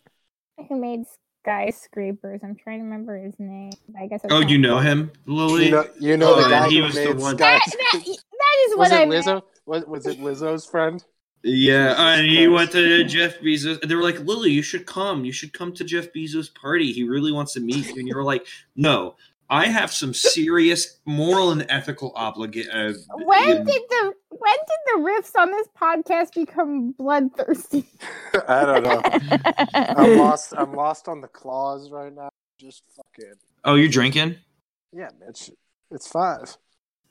who made skyscrapers. I'm trying to remember his name. I guess. it's Oh, you know him, Lily? You know, you know Oh, the guy he who was the made one- Sky. That, that, that is Was what I it meant. Lizzo? Was, was it Lizzo's friend? Yeah, and he went to Jeff Bezos. They were like, Lily, you should come. You should come to Jeff Bezos' party. He really wants to meet you. And you were like, no, I have some serious moral and ethical obligation. Uh, When did the when did the riffs on this podcast become bloodthirsty? I don't know. I'm lost. I'm lost on the claws right now. Just fucking. oh, you're drinking? Yeah, it's it's five.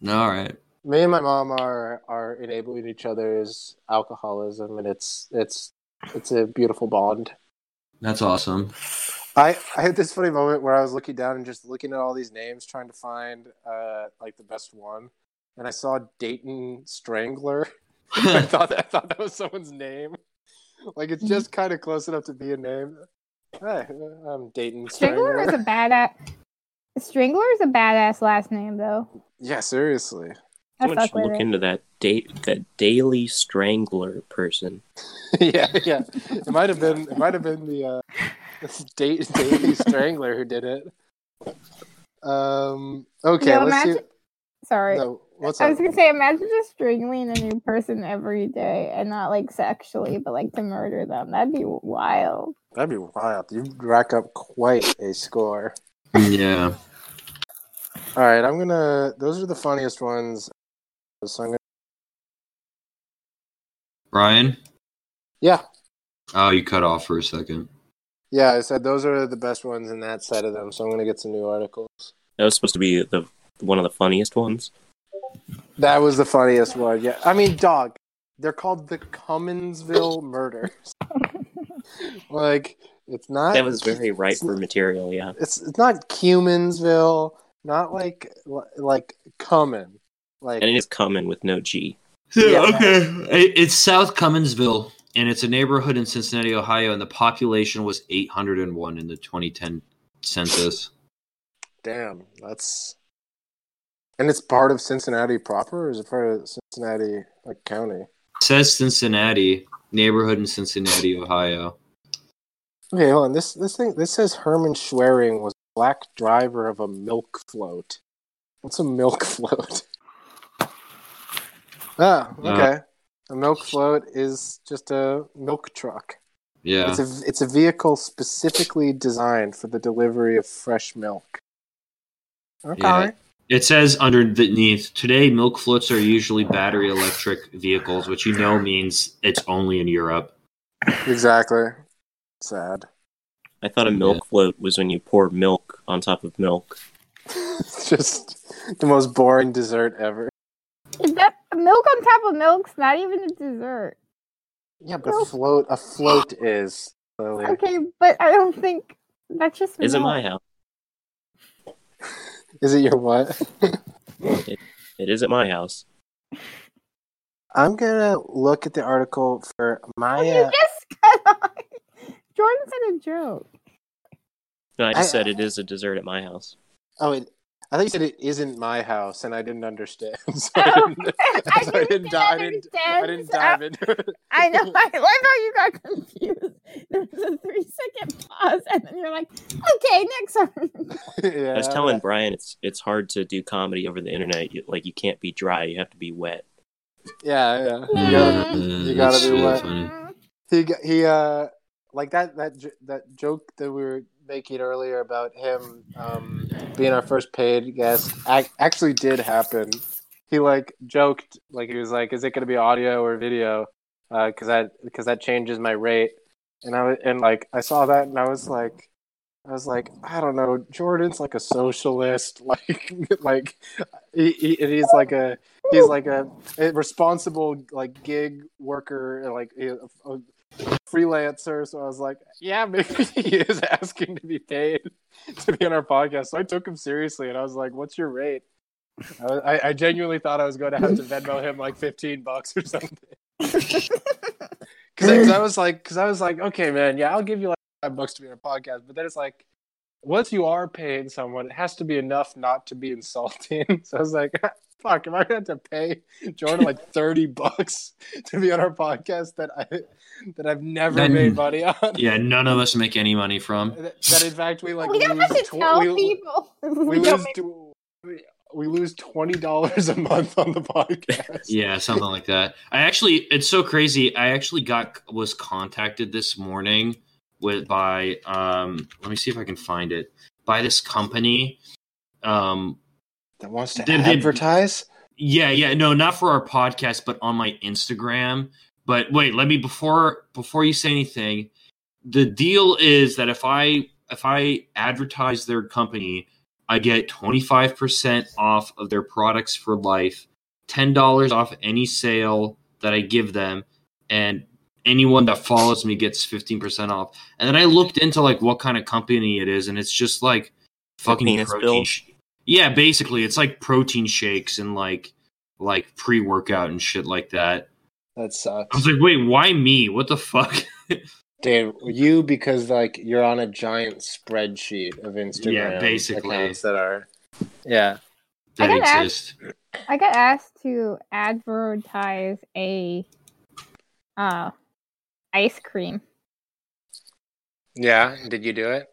All right. Me and my mom are are enabling each other's alcoholism, and it's it's it's a beautiful bond. That's awesome. I, I had this funny moment where I was looking down and just looking at all these names, trying to find uh, like the best one, and I saw Dayton Strangler. I thought I thought that was someone's name. Like it's just kind of close enough to be a name. Hey, I'm Dayton Strangler Strangler. is a badass. Strangler is a badass last name though. Yeah, seriously. I Someone fuck should look it. into that date that daily strangler person. yeah, yeah. It might have been it might have been the uh, this Day- Daily Strangler who did it. Um. Okay, Yo, let's see. Sorry. No, what's I up? was gonna say, imagine just strangling a new person every day, and not like sexually, but like to murder them. That'd be wild. That'd be wild. You rack up quite a score. Yeah. All right, I'm gonna. Those are the funniest ones. So I'm gonna. Brian? Yeah, Oh, you cut off for a second. Yeah. I said those are the best ones in that set of them. So I'm gonna get some new articles. That was supposed to be the one of the funniest ones. That was the funniest one. Yeah, I mean, dog. They're called the Cumminsville murders. like it's not. That was very ripe for material. Yeah. It's it's not Cumminsville. Not like like Cummin. Like And it is Cummin with no G. Yeah. okay. It's South Cumminsville, and it's a neighborhood in Cincinnati, Ohio, and the population was 801 in the 2010 census. damn. That's. And it's part of Cincinnati proper, or is it part of Cincinnati like county? It says Cincinnati, neighborhood in Cincinnati, Ohio. Okay, hold on. This this thing this says Herman Schwering was black driver of a milk float. What's a milk float? ah, okay. A milk float is just a milk truck. Yeah. It's a it's a vehicle specifically designed for the delivery of fresh milk. Okay. Yeah. It says underneath today, milk floats are usually battery electric vehicles, which you know means it's only in Europe. Exactly. Sad. I thought a milk float was when you pour milk on top of milk. It's just the most boring dessert ever. Is that milk on top of milk's not even a dessert? Yeah, but a float a float is. Lily. Okay, but I don't think that's just. Is it my house? Is it your what? It, it is at my house. I'm gonna look at the article for my You Maya. just cut off. Jordan said a joke. No, I just I- said it is a dessert at my house. Oh, it, I thought you said it isn't my house, and I didn't understand. So Oh, I didn't, I so didn't didn't, I didn't, I didn't dive into it. I know. I love how you got confused. There was a three second pause, and then you're like, "Okay, next one." yeah, I was telling Brian it's it's hard to do comedy over the internet. You, like you can't be dry; you have to be wet. Yeah, yeah. You gotta, you gotta be really wet. funny. he g- he uh like that that that joke that we were making earlier about him um being our first paid guest ac- actually did happen he like joked like he was like is it going to be audio or video uh cuz that because that changes my rate and i was and like i saw that and i was like I was like, I don't know. Jordan's like a socialist, like, like, he, he, he's like a, he's like a, a responsible like gig worker, like a, a freelancer. So I was like, yeah, maybe he is asking to be paid to be on our podcast. So I took him seriously, and I was like, "What's your rate?" I, I, I genuinely thought I was going to have to Venmo him like fifteen bucks or something. Because I was like, because I was like, okay, man, yeah, I'll give you like five bucks to be on a podcast. But then it's like, once you are paying someone, it has to be enough not to be insulting. So I was like, fuck, am I gonna have to pay Jordan like thirty bucks to be on our podcast that I that I've never Then- made money on? Yeah, none of us make any money from. That, that in fact we like we don't have to tw- tell we, people. we lose make- tw- we- we lose twenty dollars a month on the podcast. Yeah, something like that. I actually, it's so crazy. I actually got was contacted this morning with by um. Let me see if I can find it by this company. Um. That wants to They- they- advertise. Yeah, yeah. No, not for our podcast, but on my Instagram. But wait, let me before before you say anything. The deal is that if I if I advertise their company, I get 25% off of their products for life, $10 off any sale that I give them, and anyone that follows me gets 15% off. And then I looked into like what kind of company it is, and it's just like fucking penis protein. Build? sh- yeah, basically, it's like protein shakes and like like pre workout and shit like that. That sucks. I was like, wait, why me? What the fuck? Dude, you because like you're on a giant spreadsheet of Instagram Yeah, basically. accounts that are yeah. that I got asked- I got asked to advertise a uh ice cream. Yeah, did you do it?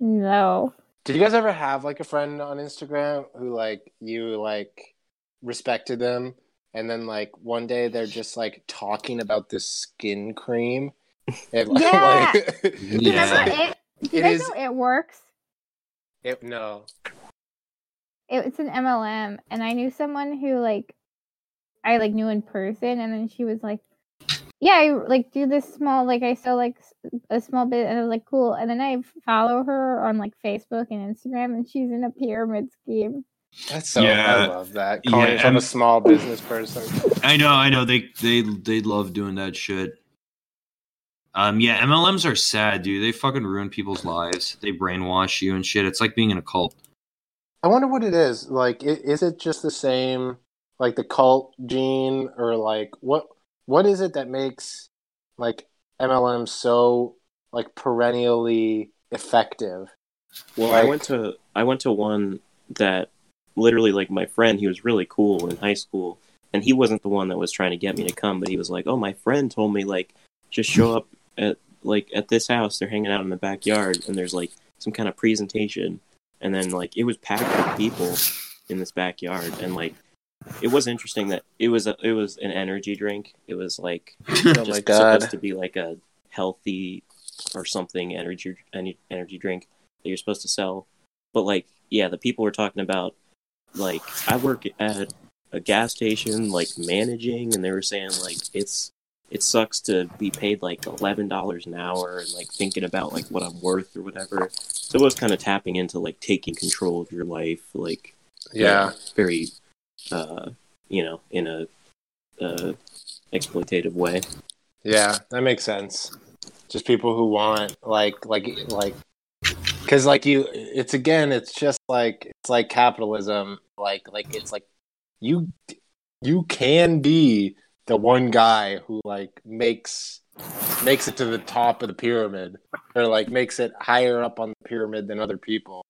No. Did you guys ever have like a friend on Instagram who like you like respected them and then like one day they're just like talking about this skin cream? And, Yeah. like, You Yeah. remember it? Do you It guys know it works? it, no. It, it's an MLM, and I knew someone who like I like knew in person, and then she was like, "Yeah, I like do this small like I sell like a small bit," and I was like, "Cool." And then I follow her on like Facebook and Instagram, and she's in a pyramid scheme. That's so Yeah. I love that. Calling Yeah, yourself and- a small business person. I know, I know. They they they love doing that shit. Um, yeah, MLMs are sad, dude. They fucking ruin people's lives. They brainwash you and shit. It's like being in a cult. I wonder what it is. Like, i- is it just the same, like the cult gene, or like what? What is it that makes like MLM so like perennially effective? Well, I went to I went to one that literally like my friend. He was really cool in high school, and he wasn't the one that was trying to get me to come, but he was like, "Oh, my friend told me like just show up at like at this house. They're hanging out in the backyard, and there's like some kind of presentation." And then like it was packed with people in this backyard, and like it was interesting that it was a, it was an energy drink. It was like Oh just my god! supposed to be like a healthy or something energy any energy drink that you're supposed to sell. But like, yeah, the people were talking about like I work at a gas station, like managing, and they were saying like it's it sucks to be paid like eleven dollars an hour and like thinking about like what I'm worth or whatever. So it was kind of tapping into like taking control of your life, like Yeah, very, uh, you know, in a uh, exploitative way. yeah, that makes sense. Just people who want like like like because like you, it's again, it's just like it's like capitalism. Like like it's like you you can be the one guy who like makes makes it to the top of the pyramid or like makes it higher up on the pyramid than other people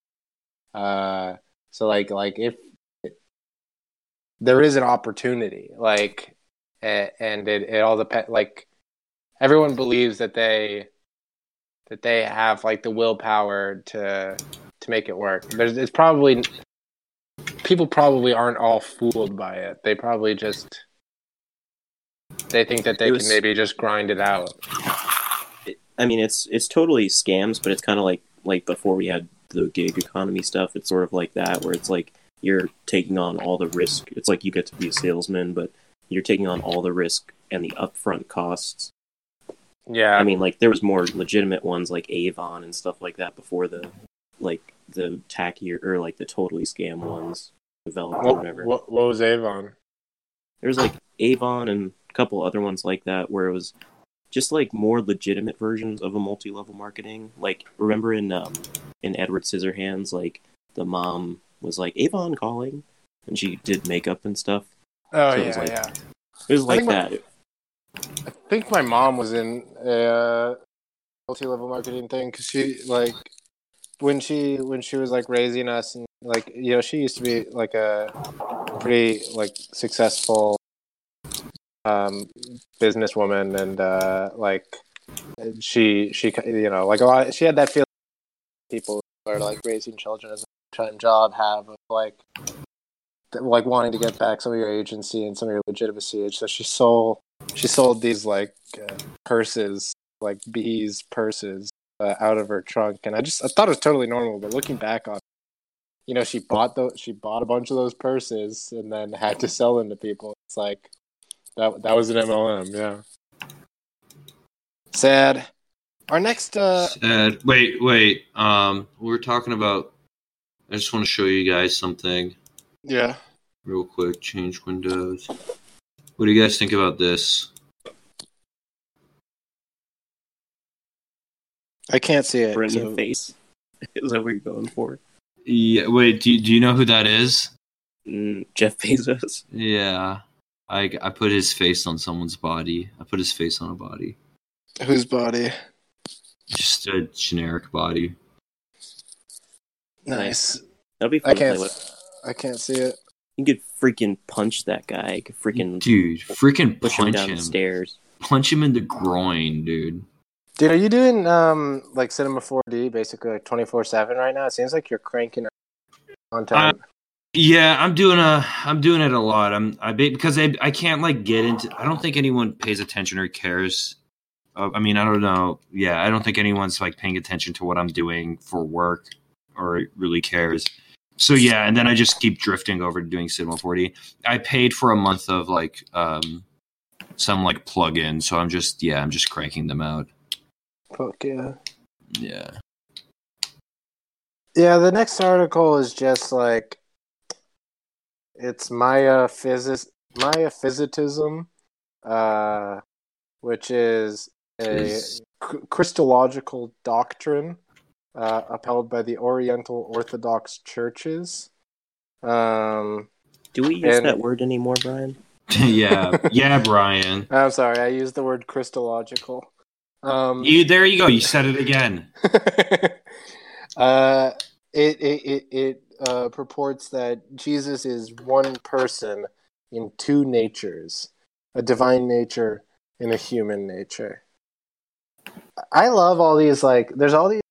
uh so like like if there is an opportunity like and it, it all depends like everyone believes that they that they have like the willpower to to make it work there's it's probably people probably aren't all fooled by it they probably just they think that they It can maybe just grind it out I mean, it's it's totally scams, but it's kind of like like before we had the gig economy stuff. It's sort of like that, where it's like you're taking on all the risk. It's like you get to be a salesman, but you're taking on all the risk and the upfront costs. yeah I mean, like there was more legitimate ones like Avon and stuff like that before the like the tackier or like the totally scam ones developed or whatever. what, what was avon There was like Avon and a couple other ones like that where it was just like more legitimate versions of a multi-level marketing. Like remember in um in Edward Scissorhands, like the mom was like Avon calling, and she did makeup and stuff. oh So it yeah was like- yeah It was I like my- that. I think my mom was in a multi-level marketing thing because she like when she when she was like raising us and like you know she used to be like a pretty like successful um businesswoman and uh like she she you know like a lot she had that feeling people are like raising children as job have of like like wanting to get back some of your agency and some of your legitimacy. So she sold she sold these like uh, purses like bees purses uh, out of her trunk. And i just i thought it was totally normal but looking back on it, you know she bought those she bought a bunch of those purses and then had to sell them to people. It's like that that was an mlm yeah. Sad. Our next uh Sad. Wait, wait. Um, we were talking about I just want to show you guys something Yeah. real quick. Change windows. What do you guys think about this? I can't see it. Brendan so- face. Is that what you're going for? Yeah, wait. Do you, do you know who that is? Mm, Jeff Bezos. Yeah, I I put his face on someone's body. I put his face on a body. Whose body? Just a generic body. Nice. That'll be fun I to play can't. with. I can't see it. You could freaking punch that guy. You could freaking Dude, freaking push him punch down him. the stairs. Punch him in the groin, dude. Dude, are you doing um like Cinema 4D basically like 24/7 right now? It seems like you're cranking out content. Yeah, I'm doing a I'm doing it a lot. I'm I ba- because I I can't like get into. I don't think anyone pays attention or cares. Uh, I mean, I don't know. Yeah, I don't think anyone's like paying attention to what I'm doing for work or really cares. So yeah, and then I just keep drifting over to doing Cinema 4D. I paid for a month of like um some like plug-in, so I'm just yeah, I'm just cranking them out. Fuck yeah. Yeah. Yeah, the next article is just like it's Maya physis Miaphysitism, uh, which is a c- Christological doctrine uh, upheld by the Oriental Orthodox churches. Um, Do we use And- that word anymore, Brian? yeah. Yeah, Brian. I'm sorry, I used the word Christological. Um, You there you go. You said it again. uh, it it it, it uh, purports that Jesus is one person in two natures, a divine nature and a human nature. I love all these like. There's all these.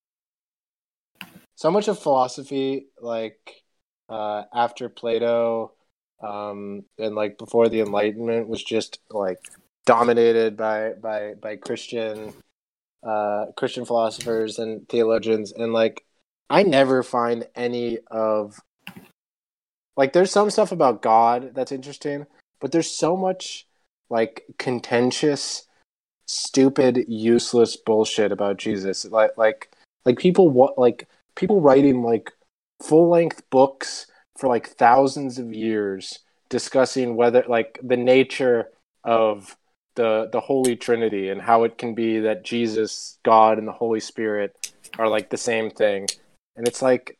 So much of philosophy, like uh, after Plato, um, and like before the Enlightenment, was just like dominated by by by Christian uh, Christian philosophers and theologians, and like I never find any of like there's some stuff about God that's interesting, but there's so much like contentious, stupid, useless bullshit about Jesus. Like like like people what like people writing like full length books for like thousands of years discussing whether like the nature of the the Holy Trinity and how it can be that Jesus, God, and the Holy Spirit are like the same thing. And it's like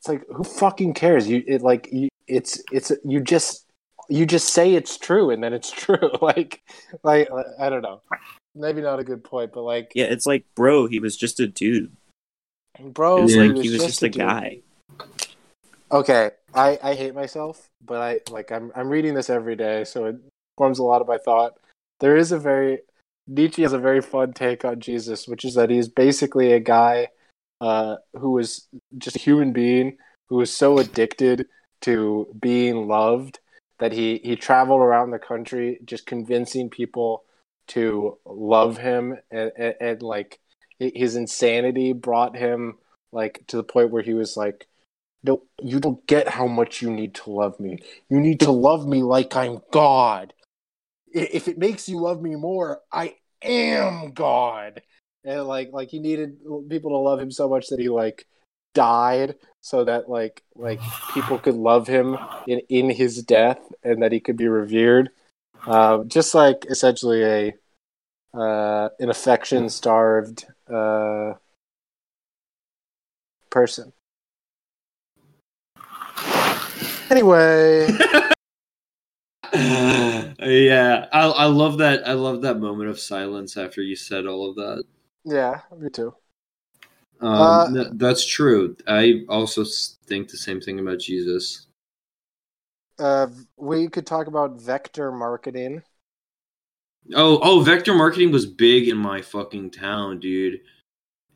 it's like who fucking cares? You it like you, it's it's you just you just say it's true and then it's true. like like I don't know. Maybe not a good point, but like Yeah, it's like, bro, he was just a dude. Bro, It was Yeah. like he was just a dude. guy. Okay, I I hate myself, but I like I'm I'm reading this every day, so it forms a lot of my thought. There is a very Nietzsche has a very fun take on Jesus, which is that he's basically a guy uh, who was just a human being who was so addicted to being loved that he he traveled around the country just convincing people to love him and, and, and like his insanity brought him like to the point where he was like no, you don't get how much you need to love me. You need to love me like I'm God. If it makes you love me more, I am God. And like, like he needed people to love him so much that he like died so that like like people could love him in in his death and that he could be revered. Uh, just like essentially a uh, an affection starved uh, person. Anyway, yeah, I I love that. I love that moment of silence after you said all of that. yeah, me too. Um, Uh, th- that's true. I also think the same thing about Jesus. Uh, we could talk about vector marketing. Oh, oh, vector marketing was big in my fucking town, dude.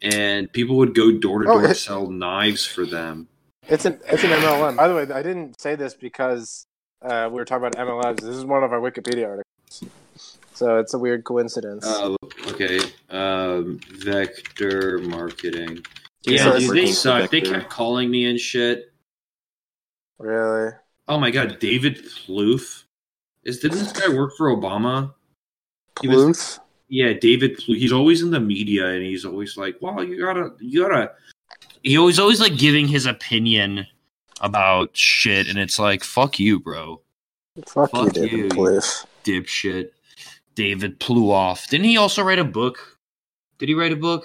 And people would go door to Oh, door sell knives for them. It's an it's an MLM. By the way, I didn't say this because uh, we were talking about MLMs. This is one of our Wikipedia articles, so it's a weird coincidence. Uh, okay, um, vector marketing. Yeah, Yeah, dude, they suck. They kept calling me and shit. really? Oh my god, David Plouffe. Is didn't this guy work for Obama? He was- Plouffe? Yeah, David. Plouffe. He's always in the media, and he's always like, "Well, you gotta, you gotta, he was always like giving his opinion about shit, and it's like, fuck you, bro, Fuck, you, Fuck David you. Plouffe. dipshit. David Plouffe. Didn't he also write a book? Did he write a book?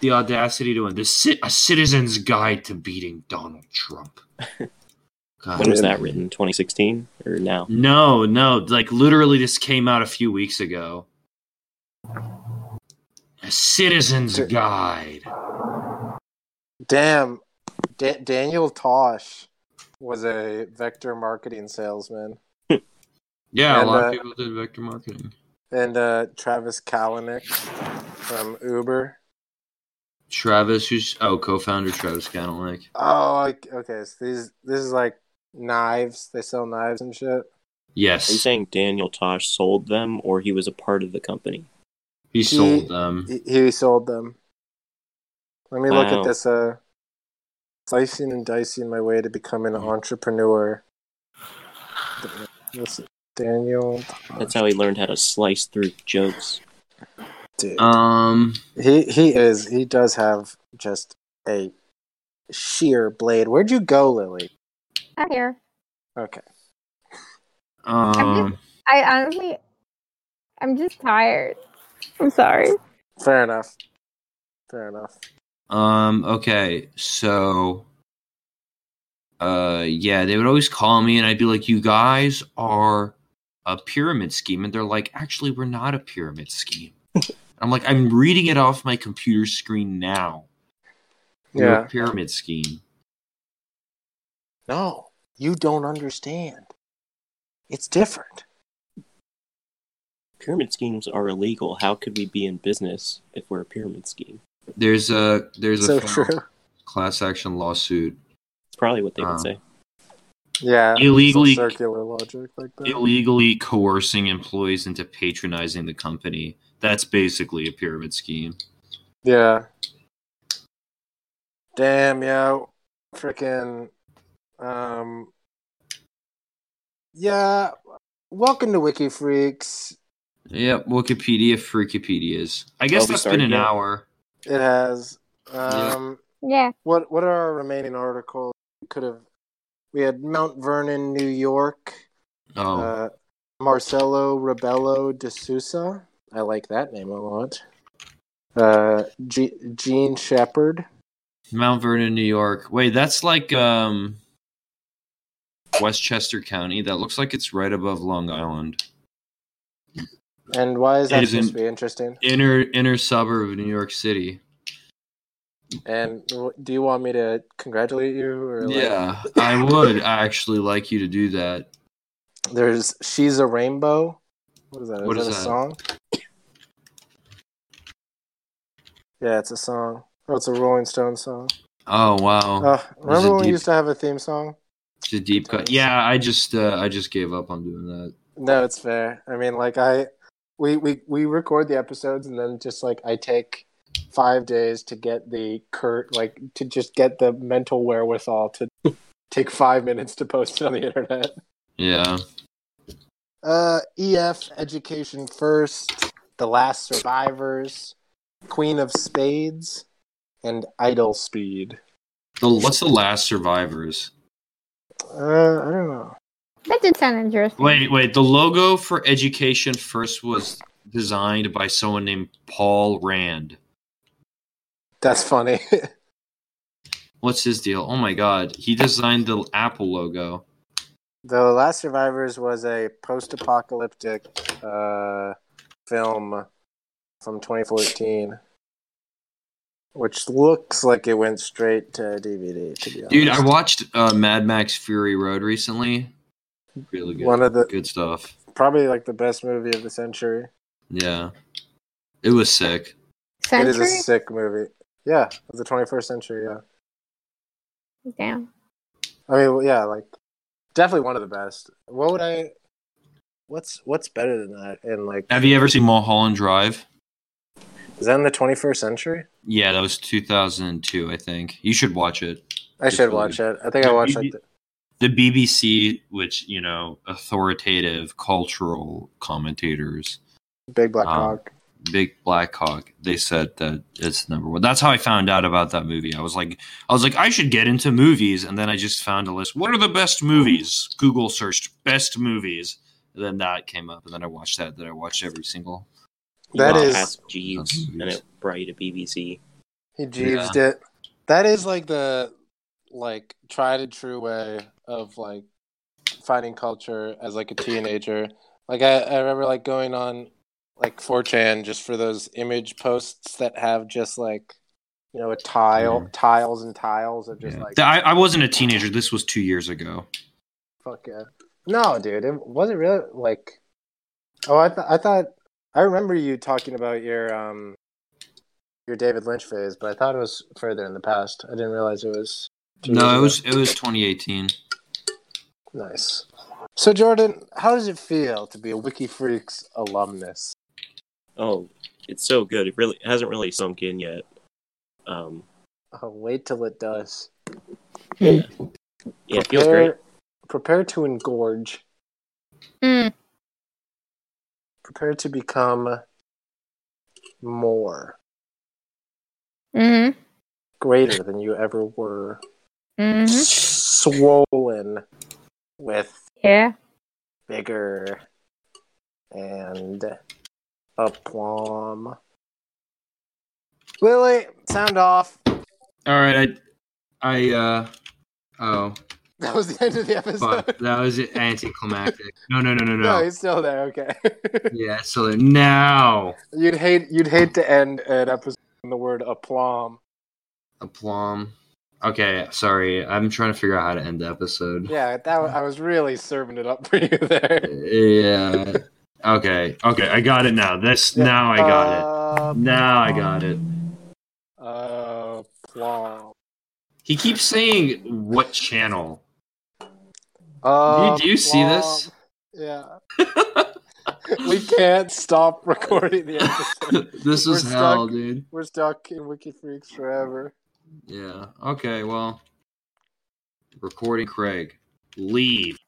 The audacity to win. The Ci- a citizen's guide to beating Donald Trump. When was that written? 2016 or now? No, no, like literally, this came out a few weeks ago. A citizen's D- guide. Damn, Da- Daniel Tosh was a vector marketing salesman, Yeah, And, a lot uh, of people did vector marketing. and uh, Travis Kalanick from Uber. Travis, who's oh co-founder Travis Kalanick. Oh, like, okay. So these this is like knives. They sell knives and shit. Yes. Are you saying Daniel Tosh sold them, or he was a part of the company? he sold them. He, he sold them. Let me look at this. Uh, slicing and dicing my way to becoming an entrepreneur. This Daniel. That's how he learned how to slice through jokes. Dude. Um, He he is. He does have just a sheer blade. Where'd you go, Lily? I'm here. Okay. um, I honestly, I'm just tired. I'm sorry. Fair enough. Fair enough. um. Okay, so, uh, yeah, they would always call me, and I'd be like, "You guys are a pyramid scheme," and they're like, "Actually, we're not a pyramid scheme." I'm like, "I'm reading it off my computer screen now." We're Yeah. a pyramid scheme. No, you don't understand. It's different. Pyramid schemes are illegal. How could we be in business if we're a pyramid scheme? There's a there's So a true. class action lawsuit It's probably what they Um, would say. Yeah. Illegally- circular logic like that. illegally coercing employees into patronizing the company. That's basically a pyramid scheme. Yeah. Damn, yeah. Freaking. Um. Yeah. Welcome to Wiki Freaks. Yep, Wikipedia Freakipedias. I guess oh, that's been an yet? hour. It has. Um. Yeah. What What are our remaining articles? We could have. We had Mount Vernon, New York. Oh, Uh, Marcelo Rebelo de Sousa. I like that name a lot. Uh, G- Gene Shepard. Mount Vernon, New York. Wait, that's like um Westchester County. That looks like it's right above Long Island. And why is that It supposed to be interesting? Inner inner suburb of New York City. And do you want me to congratulate you? Or like- Yeah, I would actually like you to do that. There's She's a Rainbow. What is that? Is What that is a that? song? Yeah, it's a song. Oh, it's a Rolling Stone song. Oh wow, Uh, remember when we used to have a theme song? It's a deep cut. Yeah, I just uh, I just gave up on doing that. No, it's fair. I mean, like I, we we we record the episodes, and then just like I take five days to get the curt, like to just get the mental wherewithal to take five minutes to post it on the internet. Yeah. Uh, EF Education First, The Last Survivors, Queen of Spades, and Idle Speed. The, what's the last survivors? Uh, I don't know. That did sound interesting. Wait, wait. The logo for Education First was designed by someone named Paul Rand. That's funny. What's his deal? Oh my god, he designed the Apple logo. The Last Survivors was a post-apocalyptic uh, film from 2014, which looks like it went straight to DVD. To be honest, Dude, I watched uh, Mad Max Fury Road recently. Really good. one of the good stuff. probably like the best movie of the century. Yeah. It was sick. Century? It is a sick movie. Yeah, of the 21st century. Yeah, Damn. I mean, well, yeah, like definitely one of the best. What would I? What's what's better than that? And like, Have you ever seen Mulholland Drive? Is that in the 21st century? Yeah, that was 2002, I think. You should watch it. I should really watch it. I think I watched the, The BBC, which, you know, authoritative cultural commentators, Big Black Um, Hawk. Big Black Hawk. They said that it's number one. That's how I found out about that movie. I was like, I was like, I should get into movies, and then I just found a list. What are the best movies? Google searched best movies. And then that came up, and then I watched that. Then I watched every single. That You is- Ask Jeeves, and it brought you to BBC. He jeeved it. That is like the like tried and true way of like finding culture as like a teenager. Like I, I remember like going on like 4chan just for those image posts that have just like you know a tile Yeah. tiles and tiles of just Yeah. like I, I wasn't a teenager. This was two years ago. fuck yeah. No, dude, it wasn't really like Oh, I th- I thought I remember you talking about your um your David Lynch phase, but I thought it was further in the past. I didn't realize it was No, it was it was 2018. Nice. So, Jordan, how does it feel to be a WikiFreaks alumnus? Oh, it's so good. It really it hasn't really sunk in yet. Um, Oh, wait till it does. yeah, it feels great. Prepare to engorge. Mm. Prepare to become more Mm-hmm. greater than you ever were. Mm-hmm. Swollen with Yeah. bigger and aplomb. Lily, sound off. All right, I, I, uh, oh, That was the end of the episode. fuck, that was anticlimactic. No, no, no, no, No, no. he's still there. Okay. Yeah, so now you'd hate you'd hate to end an episode on the word aplomb. aplomb. Okay, sorry. I'm trying to figure out how to end the episode. Yeah, that I was really serving it up for you there. Yeah. Okay. Okay. I got it now. This now I got it. Now I got it. Uh, aplomb. He keeps saying what channel. Uh, do you see this? Yeah. we can't stop recording the episode. this We're is hell, stuck. dude. We're stuck in WikiFreaks forever. Yeah. Okay. Well, recording Craig. Leave.